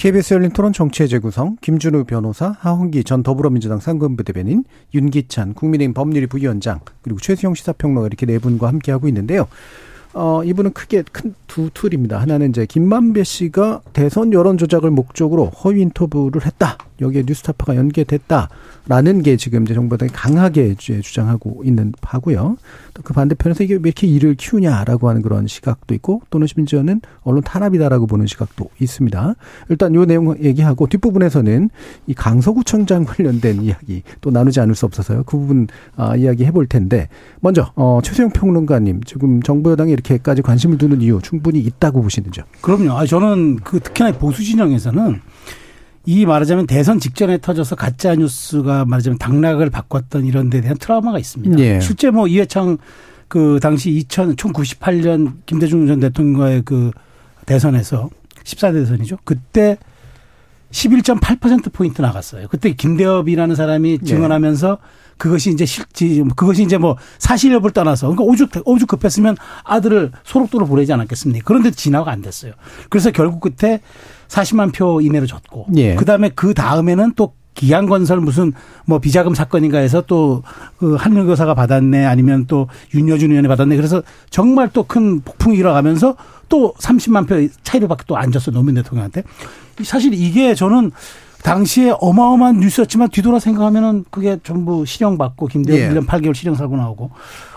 A: KBS 열린 토론 정치의 재구성, 김준우 변호사, 하홍기 전 더불어민주당 상근부 대변인, 윤기찬 국민의힘 법률위 부위원장, 그리고 최수영 시사평론가 이렇게 네 분과 함께하고 있는데요. 어, 이분은 크게 큰 두 툴입니다. 하나는 이제 김만배 씨가 대선 여론 조작을 목적으로 허위 인터뷰를 했다. 여기에 뉴스타파가 연계됐다라는 게 지금 이제 정부 당이 강하게 주장하고 있는 바고요. 또 그 반대편에서 이게 왜 이렇게 일을 키우냐라고 하는 그런 시각도 있고 또는 심지어는 언론 탄압이다라고 보는 시각도 있습니다. 일단 요 내용 얘기하고 뒷부분에서는 이 강서구청장 관련된 <laughs> 이야기 또 나누지 않을 수 없어서요. 그 부분 아, 이야기 해볼 텐데 먼저 어, 최수영 평론가님 지금 정부 여당이 이렇게까지 관심을 두는 이유 충분히 있다고 보시는죠?
E: 그럼요. 아, 저는 그 특히나 보수 진영에서는 이 말하자면 대선 직전에 터져서 가짜 뉴스가 말하자면 당락을 바꿨던 이런 데 대한 트라우마가 있습니다. 예. 실제 뭐 이해창 그 당시 2000, 1998년 김대중 전 대통령과의 그 대선에서 14대 대선이죠. 그때 11.8%포인트 나갔어요. 그때 김대엽이라는 사람이 예. 증언하면서 그것이 이제 실지, 그것이 이제 뭐 사실 여부를 떠나서 그러니까 오죽, 오죽 급했으면 아들을 소록도로 보내지 않았겠습니까? 그런데 진화가 안 됐어요. 그래서 결국 끝에 40만 표 이내로 졌고 예. 그다음에 그 다음에는 또 기양건설 무슨 뭐 비자금 사건인가 해서 또그 한일교사가 받았네 아니면 또 윤여준 의원이 받았네 그래서 정말 또 큰 폭풍이 일어가면서 또 30만 표 차이로밖에 또 안 졌어 노무현 대통령한테 사실 이게 저는 당시에 어마어마한 뉴스였지만 뒤돌아 생각하면은 그게 전부 실형받고 김대중 예. 1년 8개월 실형 사고 나오고.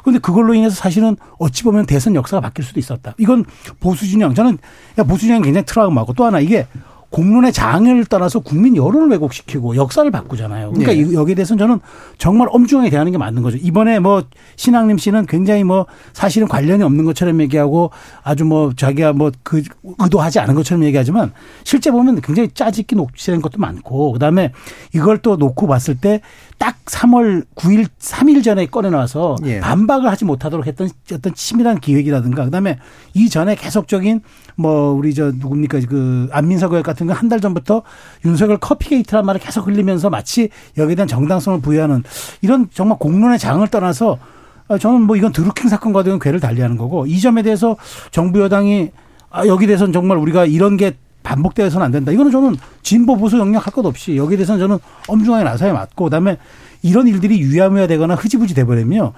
E: 그런데 그걸로 인해서 사실은 어찌 보면 대선 역사가 바뀔 수도 있었다. 이건 보수 진영 저는 보수 진영이 굉장히 트라우마고 또 하나 이게 공론의 장을 떠나서 국민 여론을 왜곡시키고 역사를 바꾸잖아요. 그러니까 네. 여기에 대해서는 저는 정말 엄중하게 대하는 게 맞는 거죠. 이번에 뭐 신학님 씨는 굉장히 뭐 사실은 관련이 없는 것처럼 얘기하고 아주 뭐 자기가 뭐 그 의도하지 않은 것처럼 얘기하지만 실제 보면 굉장히 짜집기 녹취된 것도 많고 그다음에 이걸 또 놓고 봤을 때 딱 3월 9일 3일 전에 꺼내 놔서 예. 반박을 하지 못하도록 했던 어떤 치밀한 기획이라든가 그다음에 이전에 계속적인 뭐 우리 저 누굽니까 그 안민석 의원 같은 건한달 전부터 윤석열 커피게이트란 말을 계속 흘리면서 마치 여기에 대한 정당성을 부여하는 이런 정말 공론의 장을 떠나서 아, 저는 뭐 이건 드루킹 사건과도 괴를 달리하는 거고 이 점에 대해서 정부 여당이 아, 여기 대해서는 정말 우리가 이런 게 반복되어서는 안 된다. 이거는 저는 진보 보수 영역 할 것 없이 여기에 대해서는 저는 엄중하게 나서야 맞고 그다음에 이런 일들이 유야무야 되거나 흐지부지 돼버리면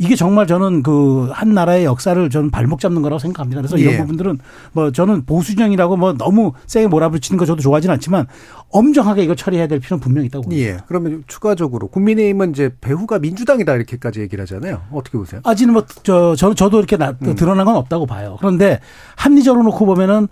E: 이게 정말 저는 그 한 나라의 역사를 저는 발목 잡는 거라고 생각합니다. 그래서 이런 예. 부분들은 뭐 저는 보수정이라고 뭐 너무 세게 몰아붙이는 거 저도 좋아하지는 않지만 엄정하게 이거 처리해야 될 필요는 분명히 있다고 봅니다.
A: 예. 그러면 추가적으로 국민의힘은 이제 배후가 민주당이다 이렇게까지 얘기를 하잖아요. 어떻게 보세요?
E: 아직은 뭐저 저, 저도 이렇게 나, 음. 드러난 건 없다고 봐요. 그런데 합리적으로 놓고 보면은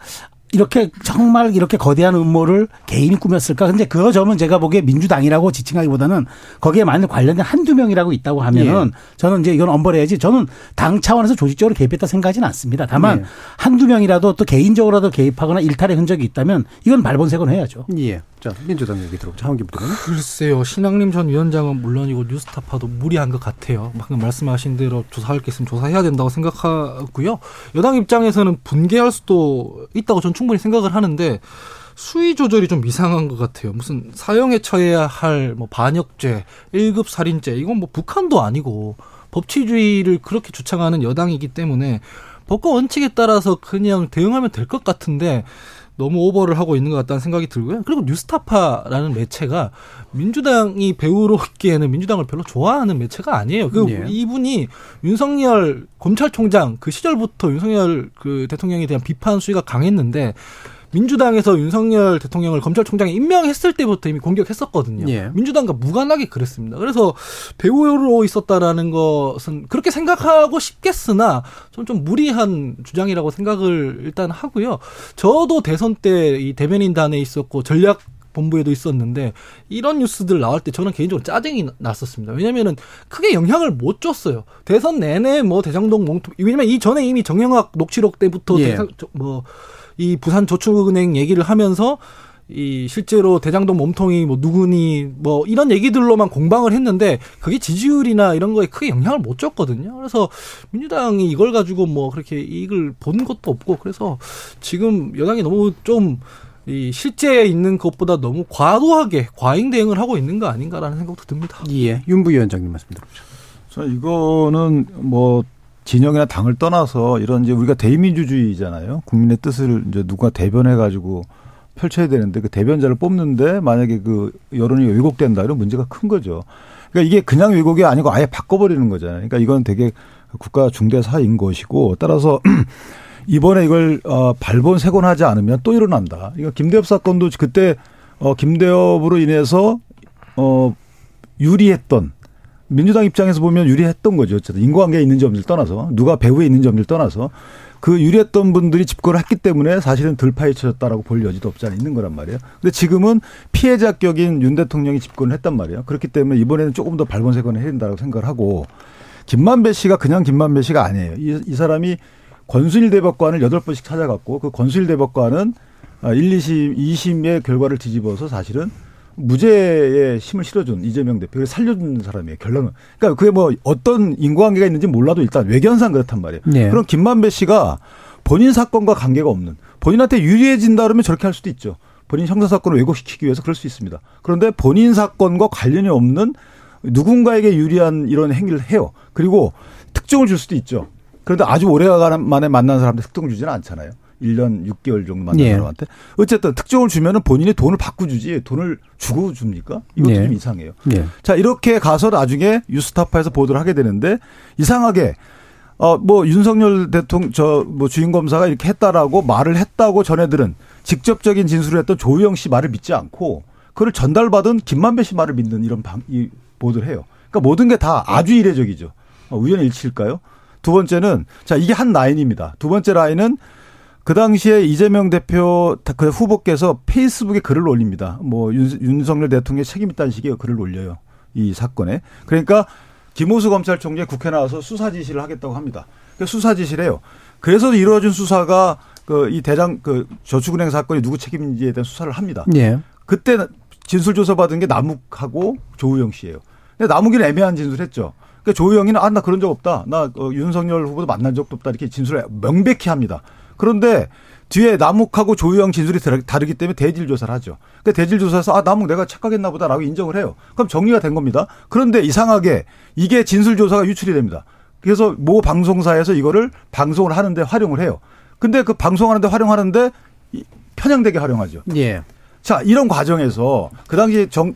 E: 이렇게 정말 이렇게 거대한 음모를 개인이 꾸몄을까? 근데 그거 점은 제가 보기에 민주당이라고 지칭하기보다는 거기에 만약 관련된 한두 명이라고 있다고 하면은 예. 저는 이제 이건 엄벌해야지 저는 당 차원에서 조직적으로 개입했다 생각하지는 않습니다. 다만 예. 한두 명이라도 또 개인적으로라도 개입하거나 일탈의 흔적이 있다면 이건 발본색은 해야죠.
A: 예. 자, 민주당 얘기 들어보자. 한기 부터
F: 글쎄요. 신학림 전 위원장은 물론이고 뉴스타파도 무리한 것 같아요. 방금 말씀하신 대로 조사할 게 있으면 조사해야 된다고 생각하고요. 여당 입장에서는 분개할 수도 있다고 저는 충분히 생각을 하는데 수위 조절이 좀 이상한 것 같아요. 무슨 사형에 처해야 할 뭐 반역죄, 1급 살인죄 이건 뭐 북한도 아니고 법치주의를 그렇게 주창하는 여당이기 때문에 법과 원칙에 따라서 그냥 대응하면 될 것 같은데 너무 오버를 하고 있는 것 같다는 생각이 들고요. 그리고 뉴스타파라는 매체가 민주당이 배우로기에는 민주당을 별로 좋아하는 매체가 아니에요. 그 예. 이분이 윤석열 검찰총장 그 시절부터 윤석열 그 대통령에 대한 비판 수위가 강했는데 민주당에서 윤석열 대통령을 검찰총장에 임명했을 때부터 이미 공격했었거든요. 예. 민주당과 무관하게 그랬습니다. 그래서 배우로 있었다라는 것은 그렇게 생각하고 싶겠으나 좀 좀 무리한 주장이라고 생각을 일단 하고요. 저도 대선 때 이 대변인단에 있었고 전략 본부에도 있었는데 이런 뉴스들 나올 때 저는 개인적으로 짜증이 났었습니다. 왜냐면은 크게 영향을 못 줬어요. 대선 내내 뭐 대장동 몽통 왜냐면 이 전에 이미 정영학 녹취록 때부터 예. 대상, 뭐 이 부산 저축은행 얘기를 하면서 이 실제로 대장동 몸통이 뭐 누구니 뭐 이런 얘기들로만 공방을 했는데 그게 지지율이나 이런 거에 크게 영향을 못 줬거든요. 그래서 민주당이 이걸 가지고 뭐 그렇게 이익을 본 것도 없고 그래서 지금 여당이 너무 좀 이 실제에 있는 것보다 너무 과도하게 과잉 대응을 하고 있는 거 아닌가라는 생각도 듭니다.
A: 예. 윤 부 위원장님 말씀 들어보죠.
C: 저 이거는 뭐 진영이나 당을 떠나서 이런 이제 우리가 대의민주주의잖아요. 국민의 뜻을 이제 누가 대변해 가지고 펼쳐야 되는데 그 대변자를 뽑는데 만약에 그 여론이 왜곡된다 이런 문제가 큰 거죠. 그러니까 이게 그냥 왜곡이 아니고 아예 바꿔버리는 거잖아요. 그러니까 이건 되게 국가 중대 사인 것이고 따라서 <clears throat> 이번에 이걸 어 발본 세곤하지 않으면 또 일어난다. 이거 김대엽 사건도 그때 어 김대엽으로 인해서 어 유리했던 민주당 입장에서 보면 유리했던 거죠. 어쨌든 인과관계에 있는지 없는지 떠나서 누가 배후에 있는지 없는지 떠나서 그 유리했던 분들이 집권을 했기 때문에 사실은 덜 파헤쳐졌다라고 볼 여지도 없지 않아 있는 거란 말이에요. 근데 지금은 피해자 격인 윤 대통령이 집권을 했단 말이에요. 그렇기 때문에 이번에는 조금 더 발본색원을 해야 된다고 생각을 하고 김만배 씨가 그냥 김만배 씨가 아니에요. 이, 이 사람이 권순일 대법관을 여덟 번씩 찾아갔고 그 권순일 대법관은 1, 2심, 2심의 결과를 뒤집어서 사실은 무죄의 힘을 실어준 이재명 대표를 살려준 사람이에요. 결론은. 그러니까 그게 뭐 어떤 인과관계가 있는지 몰라도 일단 외견상 그렇단 말이에요. 네. 그럼 김만배 씨가 본인 사건과 관계가 없는 본인한테 유리해진다 그러면 저렇게 할 수도 있죠. 본인 형사 사건을 왜곡시키기 위해서 그럴 수 있습니다. 그런데 본인 사건과 관련이 없는 누군가에게 유리한 이런 행위를 해요. 그리고 특종을 줄 수도 있죠. 그런데 아주 오래간만에 만난 사람한테 특종을 주지는 않잖아요. 1년 6개월 정도 만난 예. 사람한테. 어쨌든 특종을 주면은 본인이 돈을 받고 주지 돈을 주고 줍니까? 이것도 예. 좀 이상해요. 예. 자, 이렇게 가서 나중에 유스타파에서 보도를 하게 되는데 이상하게 어, 뭐, 윤석열 대통령, 저, 뭐, 주인검사가 이렇게 했다라고 말을 했다고 전해들은 직접적인 진술을 했던 조우영 씨 말을 믿지 않고 그걸 전달받은 김만배 씨 말을 믿는 이런 방, 이 보도를 해요. 그러니까 모든 게 다 아주 이례적이죠. 어, 우연의 일치일까요? 두 번째는 자 이게 한 라인입니다. 두 번째 라인은 그 당시에 이재명 대표 그 후보께서 페이스북에 글을 올립니다. 뭐 윤, 윤석열 대통령 책임 있다는 식의 글을 올려요. 이 사건에. 그러니까 김호수 검찰총장이 국회 나와서 수사 지시를 하겠다고 합니다. 그러니까 수사 지시를 해요. 그래서 이루어진 수사가 그 이 대장 그 저축은행 사건이 누구 책임인지에 대한 수사를 합니다. 예. 그때 진술 조사 받은 게 남욱하고 조우영 씨예요. 근데 남욱이는 애매한 진술했죠. 그러니까 조우영이는 아 나 그런 적 없다. 나 어, 윤석열 후보도 만난 적도 없다 이렇게 진술을 명백히 합니다. 그런데 뒤에 남욱하고 조유영 진술이 다르기 때문에 대질 조사를 하죠. 그러니까 대질 조사에서 아 남욱 내가 착각했나 보다라고 인정을 해요. 그럼 정리가 된 겁니다. 그런데 이상하게 이게 진술 조사가 유출이 됩니다. 그래서 모 방송사에서 이거를 방송을 하는데 활용을 해요. 근데 그 방송하는데 활용하는데 편향되게 활용하죠. 예. 자, 이런 과정에서 그 당시 정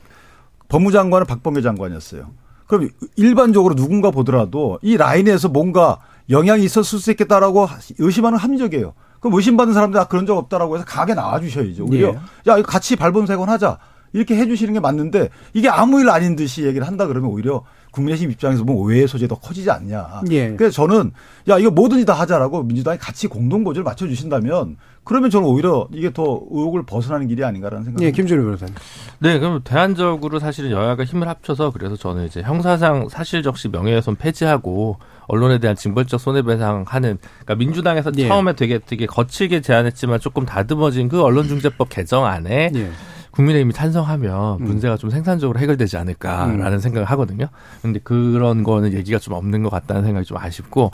C: 법무장관은 박범계 장관이었어요. 그럼 일반적으로 누군가 보더라도 이 라인에서 뭔가 영향이 있었을 수 있겠다라고 의심하는 합리적이에요. 그럼 의심받는 사람들 아 그런 적 없다라고 해서 가게 나와주셔야죠. 오히려 예. 야 같이 발본색원 하자 이렇게 해주시는 게 맞는데 이게 아무 일 아닌 듯이 얘기를 한다 그러면 오히려 국민의힘 입장에서 보면 오해의 소재 더 커지지 않냐. 예. 그래서 저는 야 이거 뭐든지 다 하자라고 민주당이 같이 공동 고지를 맞춰주신다면 그러면 저는 오히려 이게 더 의혹을 벗어나는 길이 아닌가라는 생각이. 예,
A: 김준일 변호사님.
D: 네, 그럼 대안적으로 사실은 여야가 힘을 합쳐서 그래서 저는 이제 형사상 사실적시 명예훼손 폐지하고 언론에 대한 징벌적 손해배상하는 그러니까 민주당에서 예. 처음에 되게 되게 거칠게 제안했지만 조금 다듬어진 그 언론중재법 개정안에. 예. 국민의힘이 찬성하면 음. 문제가 좀 생산적으로 해결되지 않을까라는 음. 생각을 하거든요. 근데 그런 거는 얘기가 좀 없는 것 같다는 생각이 좀 아쉽고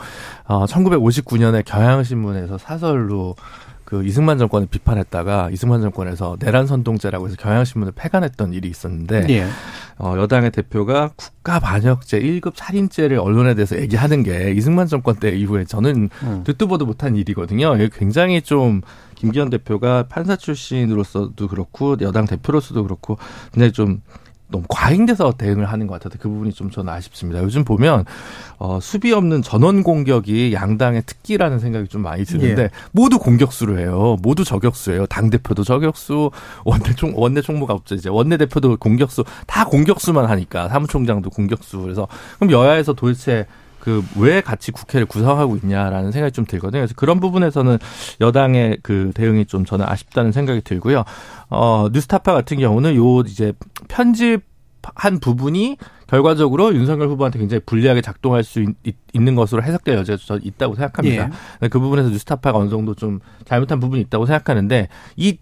D: 어 1959년에 경향신문에서 사설로 그 이승만 정권을 비판했다가 이승만 정권에서 내란 선동죄라고 해서 경향신문을 폐간했던 일이 있었는데 예. 어, 여당의 대표가 국가 반역죄 1급 살인죄를 언론에 대해서 얘기하는 게 이승만 정권 때 이후에 저는 음. 듣도 보도 못한 일이거든요. 이게 굉장히 좀 김기현 대표가 판사 출신으로서도 그렇고 여당 대표로서도 그렇고 굉장히 좀 너무 과잉돼서 대응을 하는 것 같아서 그 부분이 좀 저는 아쉽습니다. 요즘 보면 어, 수비 없는 전원 공격이 양당의 특기라는 생각이 좀 많이 드는데 예. 모두 공격수로 해요. 모두 저격수예요. 당 대표도 저격수, 원내 총 원내 총무가 없죠 이제 원내 대표도 공격수, 다 공격수만 하니까 사무총장도 공격수. 그래서 그럼 여야에서 도대체 그 왜 같이 국회를 구성하고 있냐라는 생각이 좀 들거든요. 그래서 그런 부분에서는 여당의 그 대응이 좀 저는 아쉽다는 생각이 들고요. 어, 뉴스타파 같은 경우는 요 이제 편집 한 부분이 결과적으로 윤석열 후보한테 굉장히 불리하게 작동할 수 있, 는 것으로 해석될 여지가 저 있다고 생각합니다. 예. 그 부분에서 뉴스타파가 어느 정도 좀 잘못한 부분이 있다고 생각하는데 이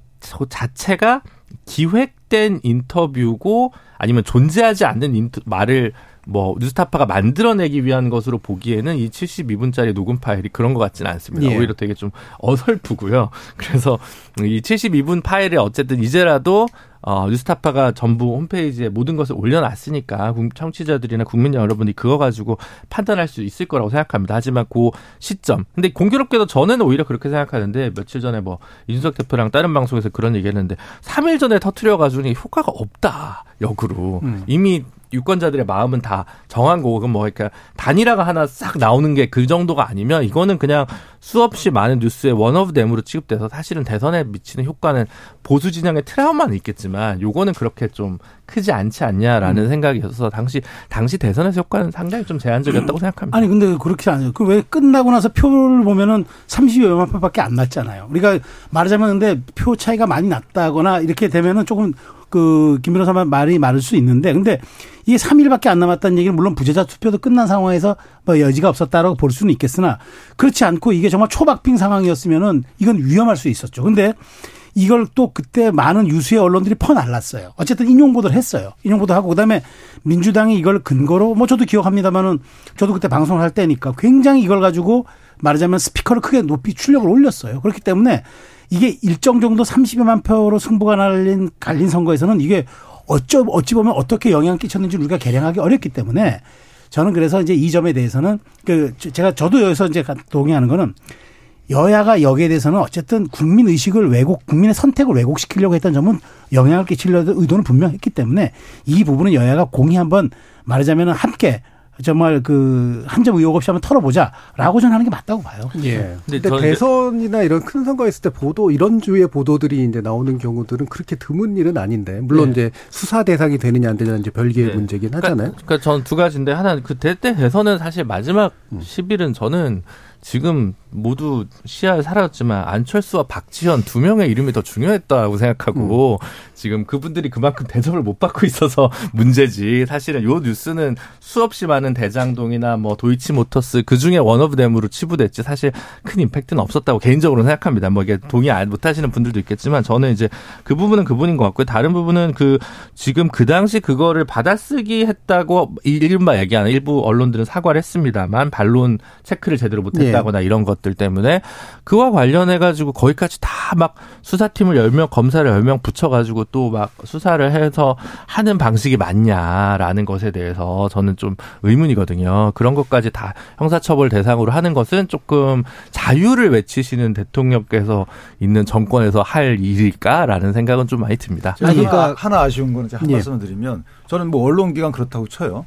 D: 자체가 기획된 인터뷰고 아니면 존재하지 않는 인터, 말을 뭐 뉴스타파가 만들어내기 위한 것으로 보기에는 이 72분짜리 녹음 파일이 그런 것 같지는 않습니다. 예. 오히려 되게 좀 어설프고요. 그래서 이 72분 파일에 어쨌든 이제라도 어, 뉴스타파가 전부 홈페이지에 모든 것을 올려놨으니까 청취자들이나 국민 여러분이 그거 가지고 판단할 수 있을 거라고 생각합니다. 하지만 그 시점. 근데 공교롭게도 저는 오히려 그렇게 생각하는데 며칠 전에 뭐 이준석 대표랑 다른 방송에서 그런 얘기 했는데 3일 전에 터트려가지고 효과가 없다. 역으로. 음. 이미 유권자들의 마음은 다 정한 거고 뭐 그러니까 단일화가 하나 싹 나오는 게 그 정도가 아니면 이거는 그냥 수없이 많은 뉴스의 one of them으로 취급돼서 사실은 대선에 미치는 효과는 보수 진영의 트라우마는 있겠지만 요거는 그렇게 좀 크지 않지 않냐라는 음. 생각이 있어서 당시 당시 대선에서 효과는 상당히 좀 제한적이었다고 생각합니다.
E: 아니 근데 그렇게 아니에요. 그 왜 끝나고 나서 표를 보면은 30여만 표밖에 안 났잖아요. 우리가 말하자면 근데 표 차이가 많이 났다거나 이렇게 되면은 조금 그 김 변호사만 말이 많을 수 있는데 근데 이게 3일밖에 안 남았다는 얘기는 물론 부재자 투표도 끝난 상황에서 뭐 여지가 없었다라고 볼 수는 있겠으나 그렇지 않고 이게 정말 초박빙 상황이었으면은 이건 위험할 수 있었죠. 근데 이걸 또 그때 많은 유수의 언론들이 퍼날랐어요. 어쨌든 인용 보도를 했어요. 인용 보도 하고 그다음에 민주당이 이걸 근거로 뭐 저도 기억합니다만은 저도 그때 방송을 할 때니까 굉장히 이걸 가지고 말하자면 스피커를 크게 높이 출력을 올렸어요. 그렇기 때문에 이게 일정 정도 30여만 표로 승부가 날린 갈린 선거에서는 이게 어쩌 어찌 보면 어떻게 영향을 끼쳤는지 우리가 계량하기 어렵기 때문에 저는 그래서 이제 이 점에 대해서는 그 제가 저도 여기서 이제 동의하는 거는 여야가 여기에 대해서는 어쨌든 국민 의식을 왜곡, 국민의 선택을 왜곡시키려고 했던 점은 영향을 끼치려는 의도는 분명했기 때문에 이 부분은 여야가 공히 한번 말하자면 함께 정말 그 한점 의혹 없이 한번 털어보자라고 저는 하는 게 맞다고 봐요.
A: 예. 근데, 근데 대선이나 이런 큰 선거 있을 때 보도 이런 주의 보도들이 이제 나오는 경우들은 그렇게 드문 일은 아닌데 물론 네. 이제 수사 대상이 되느냐 안 되느냐 이제 별개의 네. 문제긴
D: 그러니까,
A: 하잖아요.
D: 그러니까 전두 가지인데 하나 그 대때 대선은 사실 마지막 음. 10일은 저는 지금 모두 시야에 사라졌지만 안철수와 박지현 두 명의 이름이 더 중요했다고 생각하고 음. 지금 그분들이 그만큼 대접을 못 받고 있어서 <laughs> 문제지. 사실은 요 뉴스는 수없이 많은 대장동이나 뭐 도이치모터스 그 중에 원오브댐으로 치부됐지 사실 큰 임팩트는 없었다고 개인적으로 생각합니다. 뭐 이게 동의 못 하시는 분들도 있겠지만 저는 이제 그 부분은 그분인 것 같고요. 다른 부분은 그 지금 그 당시 그거를 받아쓰기 했다고 이른바 얘기하는 일부 언론들은 사과를 했습니다만 반론 체크를 제대로 못했다 거나 예. 이런 것들 때문에 그와 관련해 가지고 거기까지 다 막 수사팀을 열 명 검사를 열 명 붙여 가지고 또 막 수사를 해서 하는 방식이 맞냐라는 것에 대해서 저는 좀 의문이거든요. 그런 것까지 다 형사처벌 대상으로 하는 것은 조금 자유를 외치시는 대통령께서 있는 정권에서 할 일일까라는 생각은 좀 많이 듭니다.
C: 그러니까 하나 아쉬운 거는 제가 한 예. 말씀을 드리면 저는 뭐 언론기관 그렇다고 쳐요.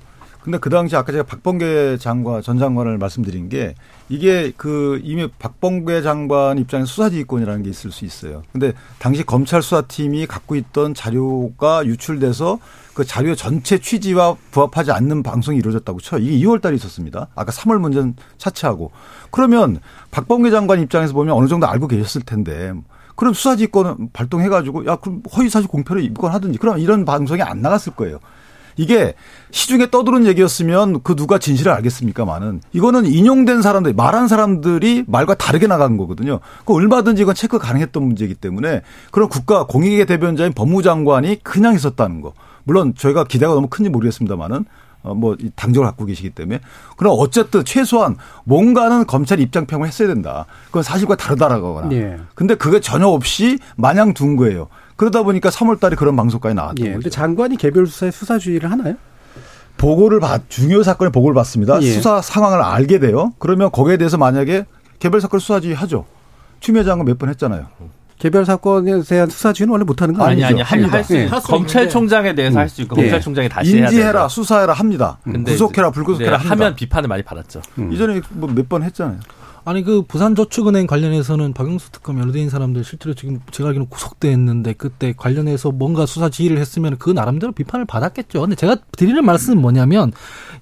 C: 근데 그 당시 아까 제가 박범계 장관 전 장관을 말씀드린 게 이게 그 이미 박범계 장관 입장에서 수사지휘권이라는 게 있을 수 있어요. 근데 당시 검찰 수사팀이 갖고 있던 자료가 유출돼서 그 자료 전체 취지와 부합하지 않는 방송이 이루어졌다고 쳐요. 이게 2월 달에 있었습니다. 아까 3월 문제는 차치하고. 그러면 박범계 장관 입장에서 보면 어느 정도 알고 계셨을 텐데 그럼 수사지휘권을 발동해가지고 야 그럼 허위사실 공표를 입건 하든지 그럼 이런 방송이 안 나갔을 거예요. 이게 시중에 떠도는 얘기였으면 그 누가 진실을 알겠습니까만은 이거는 인용된 사람들, 말한 사람들이 말과 다르게 나간 거거든요. 그 얼마든지 이건 체크 가능했던 문제이기 때문에 그런 국가 공익의 대변자인 법무장관이 그냥 있었다는 거. 물론 저희가 기대가 너무 큰지 모르겠습니다만은 어, 뭐 당적을 갖고 계시기 때문에 그럼 어쨌든 최소한 뭔가는 검찰 입장 평을 했어야 된다. 그건 사실과 다르다라거나. 네. 근데 그게 전혀 없이 마냥 둔 거예요. 그러다 보니까 3월 달에 그런 방송까지 나왔던 예, 거죠.
A: 장관이 개별 수사에 수사주의를 하나요?
C: 보고를 받 중요 사건의 보고를 받습니다. 예. 수사 상황을 알게 돼요. 그러면 거기에 대해서 만약에 개별 사건 수사주의 하죠. 추미애 장관 몇 번 했잖아요.
A: 개별 사건에 대한 수사주의는 원래 못하는 거 아니죠?
D: 아니 아니 할수 네. 검찰총장에 대해서 음. 할수 있고 네. 검찰총장이 다시
C: 인지해라 수사해라 합니다. 구속해라 불구속해라
D: 네, 하면 비판을 많이 받았죠.
C: 음. 이전에 뭐 몇 번 했잖아요.
F: 아니 그 부산저축은행 관련해서는 박영수 특검 연루된 사람들 실제로 지금 제가 알기로는 구속됐는데 그때 관련해서 뭔가 수사 지휘를 했으면 그 나름대로 비판을 받았겠죠. 근데 제가 드리는 말씀은 뭐냐면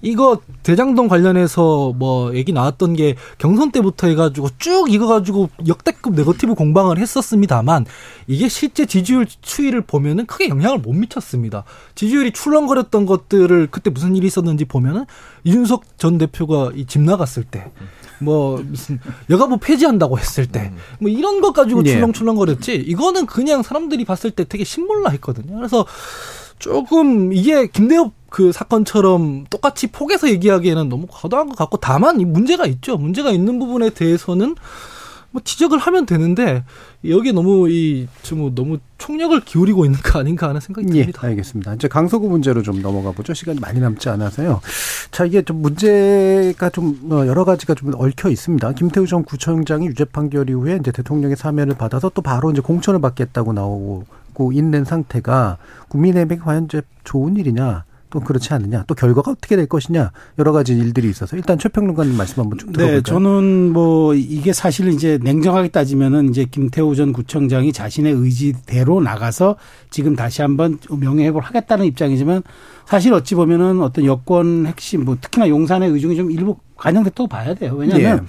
F: 이거 대장동 관련해서 뭐 얘기 나왔던 게 경선 때부터 해가지고 쭉 이거 가지고 역대급 네거티브 공방을 했었습니다만 이게 실제 지지율 추이를 보면은 크게 영향을 못 미쳤습니다. 지지율이 출렁거렸던 것들을 그때 무슨 일이 있었는지 보면은 이준석 전 대표가 이 집 나갔을 때 뭐 무슨 여가부 폐지한다고 했을 때 뭐 이런 것 가지고 예. 출렁출렁거렸지 이거는 그냥 사람들이 봤을 때 되게 신몰라 했거든요. 그래서 조금 이게 김대엽 그 사건처럼 똑같이 폭에서 얘기하기에는 너무 과도한 것 같고 다만 이 문제가 있죠. 문제가 있는 부분에 대해서는 뭐 지적을 하면 되는데 여기에 너무 이좀 너무 총력을 기울이고 있는 거 아닌가 하는 생각이 예, 듭니다.
A: 예, 알겠습니다. 이제 강서구 문제로 좀 넘어가 보죠. 시간이 많이 남지 않아서요. 자, 이게 좀 문제가 좀 어, 여러 가지가 좀 얽혀 있습니다. 김태우 전 구청장이 유죄 판결 이후에 이제 대통령의 사면을 받아서 또 바로 이제 공천을 받겠다고 나오고 있는 상태가 국민의힘에게 과연 이제 좋은 일이냐 또 그렇지 않느냐, 또 결과가 어떻게 될 것이냐 여러 가지 일들이 있어서 일단 최평론가님 말씀 한번 좀 들어볼까요?
E: 네, 저는 뭐 이게 사실 이제 냉정하게 따지면은 이제 김태우 전 구청장이 자신의 의지대로 나가서 지금 다시 한번 명예회복을 하겠다는 입장이지만 사실 어찌 보면은 어떤 여권 핵심 뭐 특히나 용산의 의중이 좀 일부 관영됐다고 봐야 돼요. 왜냐하면 네.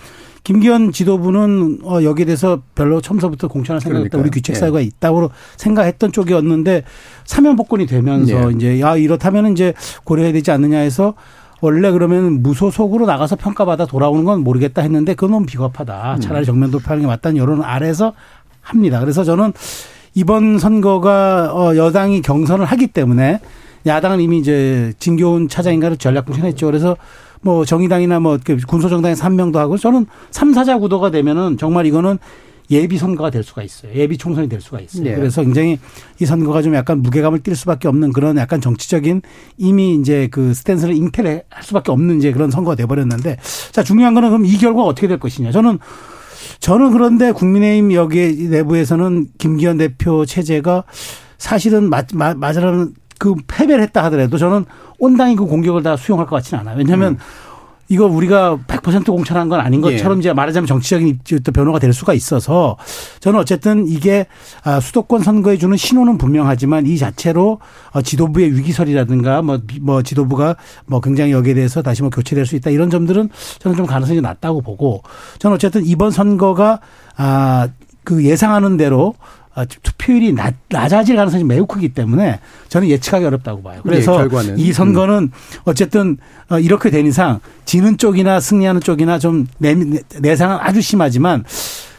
E: 김기현 지도부는 어 여기에 대해서 별로 처음서부터 공천할 생각했다. 우리 규칙 사유가 예. 있다고 생각했던 쪽이었는데 사면 복권이 되면서 예. 이제 야 이렇다면 이제 고려해야 되지 않느냐 해서 원래 그러면 무소속으로 나가서 평가받아 돌아오는 건 모르겠다 했는데 그건 너무 비겁하다. 음. 차라리 정면 돌파하는 게 맞다는 여론 아래서 합니다. 그래서 저는 이번 선거가 어 여당이 경선을 하기 때문에 야당은 이미 이제 진교훈 차장인가를 전략 공천했죠. 그래서 뭐 정의당이나 뭐 군소정당에 3명도 하고 저는 3, 4자 구도가 되면은 정말 이거는 예비 선거가 될 수가 있어요. 예비 총선이 될 수가 있어요. 네. 그래서 굉장히 이 선거가 좀 약간 무게감을 띌 수밖에 없는 그런 약간 정치적인 이미 이제 그 스탠스를 잉태를 할 수밖에 없는 이제 그런 선거가 돼버렸는데 자 중요한 거는 그럼 이 결과가 어떻게 될 것이냐. 저는 저는 그런데 국민의힘 여기 내부에서는 김기현 대표 체제가 사실은 맞, 맞, 맞으라는 그 패배를 했다 하더라도 저는 온당이 그 공격을 다 수용할 것 같지는 않아요. 왜냐하면 음. 이거 우리가 100% 공천한 건 아닌 것처럼 예. 이제 말하자면 정치적인 변호가 될 수가 있어서 저는 어쨌든 이게 아, 수도권 선거에 주는 신호는 분명하지만 이 자체로 어, 지도부의 위기설이라든가 뭐, 뭐 지도부가 뭐 굉장히 여기에 대해서 다시 뭐 교체될 수 있다 이런 점들은 저는 좀 가능성이 낮다고 보고 저는 어쨌든 이번 선거가 아, 그 예상하는 대로 어, 투표율이 낮, 낮아질 가능성이 매우 크기 때문에 저는 예측하기 어렵다고 봐요. 그래서 네, 이 선거는 어쨌든 어, 이렇게 된 이상 지는 쪽이나 승리하는 쪽이나 좀 내상은 아주 심하지만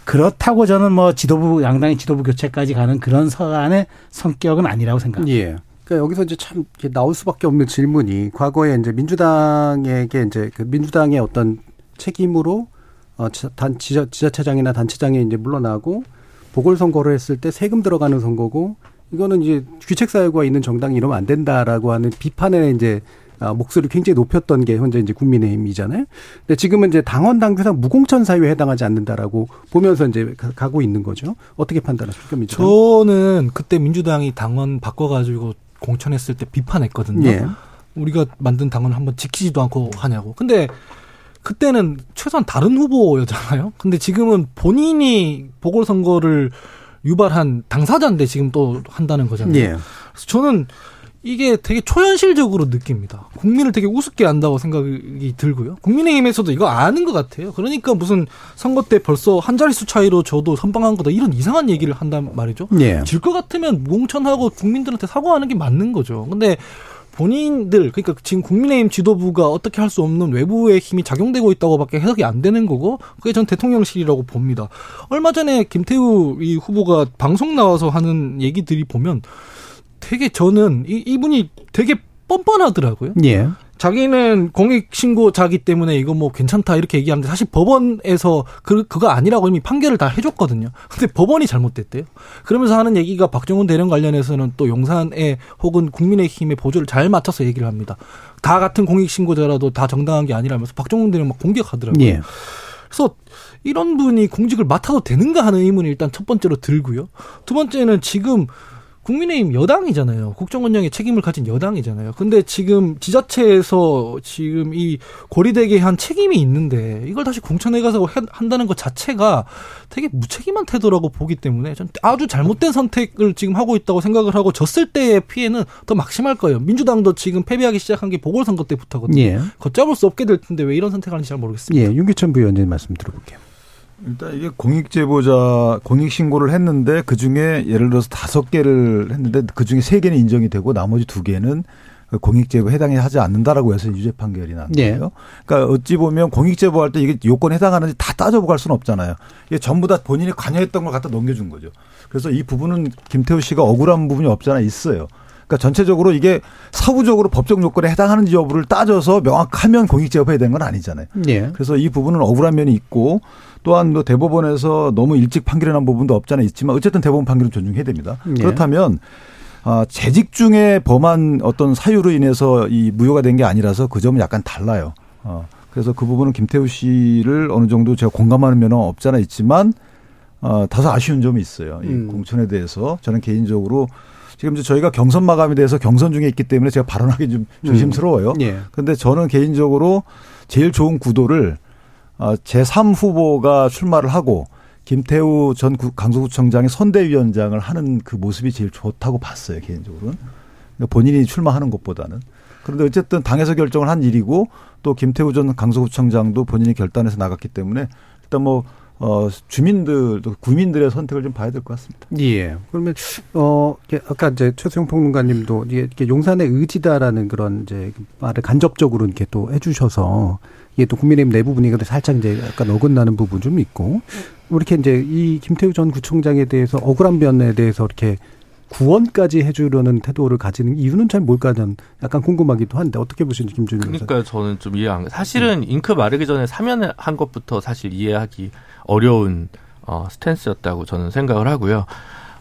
E: 그렇다고 저는 뭐 지도부 양당의 지도부 교체까지 가는 그런 서안의 성격은 아니라고 생각합니다.
A: 예. 그러니까 여기서 이제 참 나올 수밖에 없는 질문이 과거에 이제 민주당에게 이제 그 민주당의 어떤 책임으로 어단 지자, 지자체장이나 단체장이 이제 물러나고 보궐선거를 했을 때 세금 들어가는 선거고 이거는 이제 귀책 사유가 있는 정당이 이러면 안 된다라고 하는 비판에 이제 아, 목소리를 굉장히 높였던 게 현재 이제 국민의힘이잖아요. 근데 지금은 이제 당원 당규상 무공천 사유에 해당하지 않는다라고 보면서 이제 가고 있는 거죠. 어떻게 판단하십니까, 민주당?
F: 저는 그때 민주당이 당원 바꿔가지고 공천했을 때 비판했거든요. 예. 우리가 만든 당원을 한번 지키지도 않고 하냐고. 근데 그때는 최소한 다른 후보였잖아요. 근데 지금은 본인이 보궐선거를 유발한 당사자인데 지금 또 한다는 거잖아요. 예. 그래서 저는 이게 되게 초현실적으로 느낍니다. 국민을 되게 우습게 한다고 생각이 들고요. 국민의힘에서도 이거 아는 것 같아요. 그러니까 무슨 선거 때 벌써 한 자릿수 차이로 저도 선방한 거다 이런 이상한 얘기를 한단 말이죠. 예. 질것 같으면 무공천하고 국민들한테 사과하는 게 맞는 거죠. 근데 본인들 그러니까 지금 국민의힘 지도부가 어떻게 할 수 없는 외부의 힘이 작용되고 있다고밖에 해석이 안 되는 거고 그게 전 대통령실이라고 봅니다. 얼마 전에 김태우 이 후보가 방송 나와서 하는 얘기들이 보면 되게 저는 이, 이분이 되게 뻔뻔하더라고요. 예. 자기는 공익신고자기 때문에 이거 뭐 괜찮다 이렇게 얘기하는데 사실 법원에서 그, 그거 아니라고 이미 판결을 다 해줬거든요. 근데 법원이 잘못됐대요. 그러면서 하는 얘기가 박정훈 대령 관련해서는 또 용산에 혹은 국민의힘의 보조를 잘 맞춰서 얘기를 합니다. 다 같은 공익신고자라도 다 정당한 게 아니라면서 박정훈 대령 막 공격하더라고요. 예. 그래서 이런 분이 공직을 맡아도 되는가 하는 의문이 일단 첫 번째로 들고요. 두 번째는 지금 국민의힘 여당이잖아요. 국정운영에 책임을 가진 여당이잖아요. 근데 지금 지자체에서 지금 이 고리되게 한 책임이 있는데 이걸 다시 공천해 가서 한다는 것 자체가 되게 무책임한 태도라고 보기 때문에 전 아주 잘못된 선택을 지금 하고 있다고 생각을 하고 졌을 때의 피해는 더 막심할 거예요. 민주당도 지금 패배하기 시작한 게 보궐선거 때부터거든요. 예. 걷잡을 수 없게 될 텐데 왜 이런 선택을 하는지 잘 모르겠습니다.
A: 예, 윤기천 부위원님 말씀 들어볼게요.
C: 일단 이게 공익 제보자 공익 신고를 했는데 그 중에 예를 들어서 다섯 개를 했는데 그 중에 세 개는 인정이 되고 나머지 두 개는 공익 제보 해당이 하지 않는다라고 해서 유죄 판결이 난 네. 거예요. 네. 그러니까 어찌 보면 공익 제보할 때 이게 요건 해당하는지 다 따져보고 갈 수는 없잖아요. 이게 전부 다 본인이 관여했던 걸 갖다 넘겨준 거죠. 그래서 이 부분은 김태우 씨가 억울한 부분이 없잖아 있어요. 그러니까 전체적으로 이게 사후적으로 법적 요건에 해당하는지 여부를 따져서 명확하면 공익 제보해야 되는 건 아니잖아요. 네. 그래서 이 부분은 억울한 면이 있고 또한 뭐 대법원에서 너무 일찍 판결이 난 부분도 없잖아 있지만 어쨌든 대법원 판결은 존중해야 됩니다. 네. 그렇다면 아, 재직 중에 범한 어떤 사유로 인해서 이 무효가 된 게 아니라서 그 점은 약간 달라요. 어. 그래서 그 부분은 김태우 씨를 어느 정도 제가 공감하는 면은 없잖아 있지만 어, 다소 아쉬운 점이 있어요. 이 음. 공천에 대해서 저는 개인적으로 지금 이제 저희가 경선 마감에 대해서 경선 중에 있기 때문에 제가 발언하기 좀 음. 조심스러워요. 음. 예. 근데 저는 개인적으로 제일 좋은 구도를 어, 제3 후보가 출마를 하고 김태우 전 강서구청장이 선대위원장을 하는 그 모습이 제일 좋다고 봤어요 개인적으로는 그러니까 본인이 출마하는 것보다는 그런데 어쨌든 당에서 결정을 한 일이고 또 김태우 전 강서구청장도 본인이 결단해서 나갔기 때문에 일단 뭐 어, 주민들, 또 구민들의 선택을 좀 봐야 될 것 같습니다.
A: 예. 그러면, 어, 아까 이제 최수영 평론가님도 이게 용산의 의지다라는 그런 이제 말을 간접적으로 이렇게 또 해주셔서 이게 또 국민의힘 내부 분위기가 살짝 이제 약간 어긋나는 부분 좀 있고 이렇게 이제 이 김태우 전 구청장에 대해서 억울한 변에 대해서 이렇게 구원까지 해주려는 태도를 가지는 이유는 잘 뭘까 는 약간 궁금하기도 한데 어떻게 보시는지 김준일
D: 그러니까 저는 좀 이해 안 가. 사실은 음. 잉크 마르기 전에 사면한 것부터 사실 이해하기 어려운 어, 스탠스였다고 저는 생각을 하고요.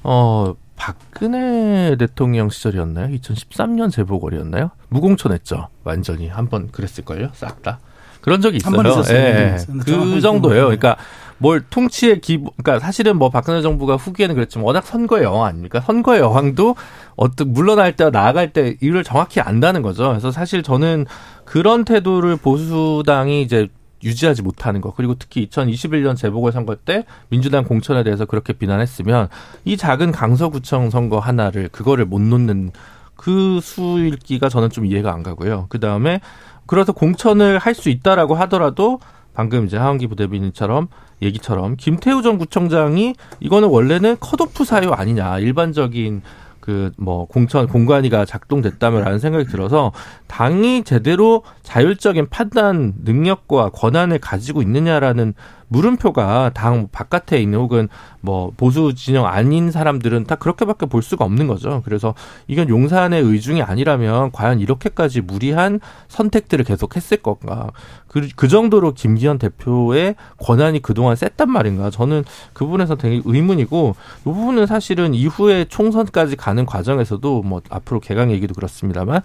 D: 어, 박근혜 대통령 시절이었나요? 2013년 재보궐이었나요? 무공천했죠. 완전히 한 번 그랬을걸요. 싹 다. 그런 적이 있어요. 예. 그 정도예요. 그러니까 뭘 통치의 기본, 그러니까 사실은 뭐 박근혜 정부가 후기에는 그랬지만 워낙 선거의 여왕 아닙니까? 선거의 여왕도 어떤 물러날 때와 나아갈 때 이를 정확히 안다는 거죠. 그래서 사실 저는 그런 태도를 보수당이 이제 유지하지 못하는 것 그리고 특히 2021년 재보궐선거 때 민주당 공천에 대해서 그렇게 비난했으면 이 작은 강서구청 선거 하나를 그거를 못 놓는 그 수일기가 저는 좀 이해가 안 가고요. 그 다음에 그래서 공천을 할 수 있다라고 하더라도 방금 이제 하원기 부대변인처럼 얘기처럼 김태우 전 구청장이 이거는 원래는 컷오프 사유 아니냐 일반적인 그 뭐 공천 공관위가 작동됐다면라는 생각이 들어서 당이 제대로 자율적인 판단 능력과 권한을 가지고 있느냐라는 물음표가 당 바깥에 있는 혹은 뭐 보수 진영 아닌 사람들은 다 그렇게밖에 볼 수가 없는 거죠. 그래서 이건 용산의 의중이 아니라면 과연 이렇게까지 무리한 선택들을 계속 했을 건가. 그, 그 정도로 김기현 대표의 권한이 그동안 셌단 말인가. 저는 그 부분에서 되게 의문이고 이 부분은 사실은 이후에 총선까지 가는 과정에서도 뭐 앞으로 개강 얘기도 그렇습니다만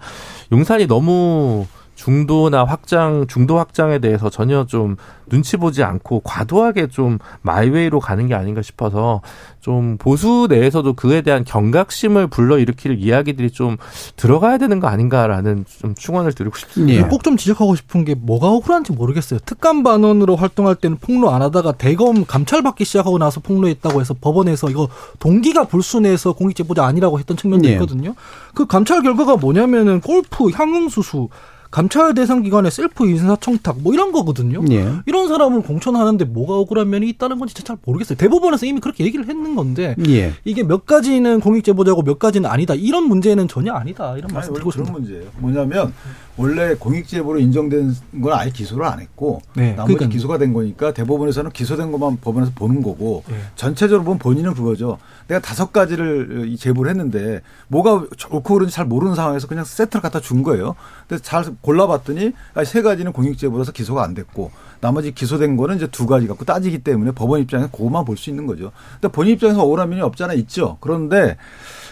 D: 용산이 너무 중도나 확장, 중도 확장에 대해서 전혀 좀 눈치 보지 않고 과도하게 좀 마이웨이로 가는 게 아닌가 싶어서 좀 보수 내에서도 그에 대한 경각심을 불러일으킬 이야기들이 좀 들어가야 되는 거 아닌가라는 좀 충원을 드리고 싶습니다.
F: 예. 꼭좀 지적하고 싶은 게 뭐가 억울한지 모르겠어요. 특감 반원으로 활동할 때는 폭로 안 하다가 대검 감찰받기 시작하고 나서 폭로했다고 해서 법원에서 이거 동기가 불순해서 공익제보자 아니라고 했던 측면도 예. 있거든요. 그 감찰 결과가 뭐냐면은 골프, 향응수수 감찰 대상 기관의 셀프 인사 청탁 뭐 이런 거거든요. 예. 이런 사람을 공천하는데 뭐가 억울한 면이 있다는 건지 잘 모르겠어요. 대법원에서 이미 그렇게 얘기를 했는 건데 예. 이게 몇 가지는 공익 제보자고 몇 가지는 아니다. 이런 문제는 전혀 아니다. 이런 말씀 드리고
C: 싶습니다. 그런 문제예요. 뭐냐면 원래 공익제보로 인정된 건 아예 기소를 안 했고 네. 나머지 그러니까. 기소가 된 거니까 대법원에서는 기소된 것만 법원에서 보는 거고 네. 전체적으로 보면 본인은 그거죠. 내가 다섯 가지를 제보를 했는데 뭐가 옳고 그른지 잘 모르는 상황에서 그냥 세트를 갖다 준 거예요. 근데 잘 골라봤더니 세 가지는 공익제보라서 기소가 안 됐고 나머지 기소된 거는 이제 두 가지 갖고 따지기 때문에 법원 입장에서 그것만 볼 수 있는 거죠. 근데 본인 입장에서 억울한 면이 없잖아 있죠. 그런데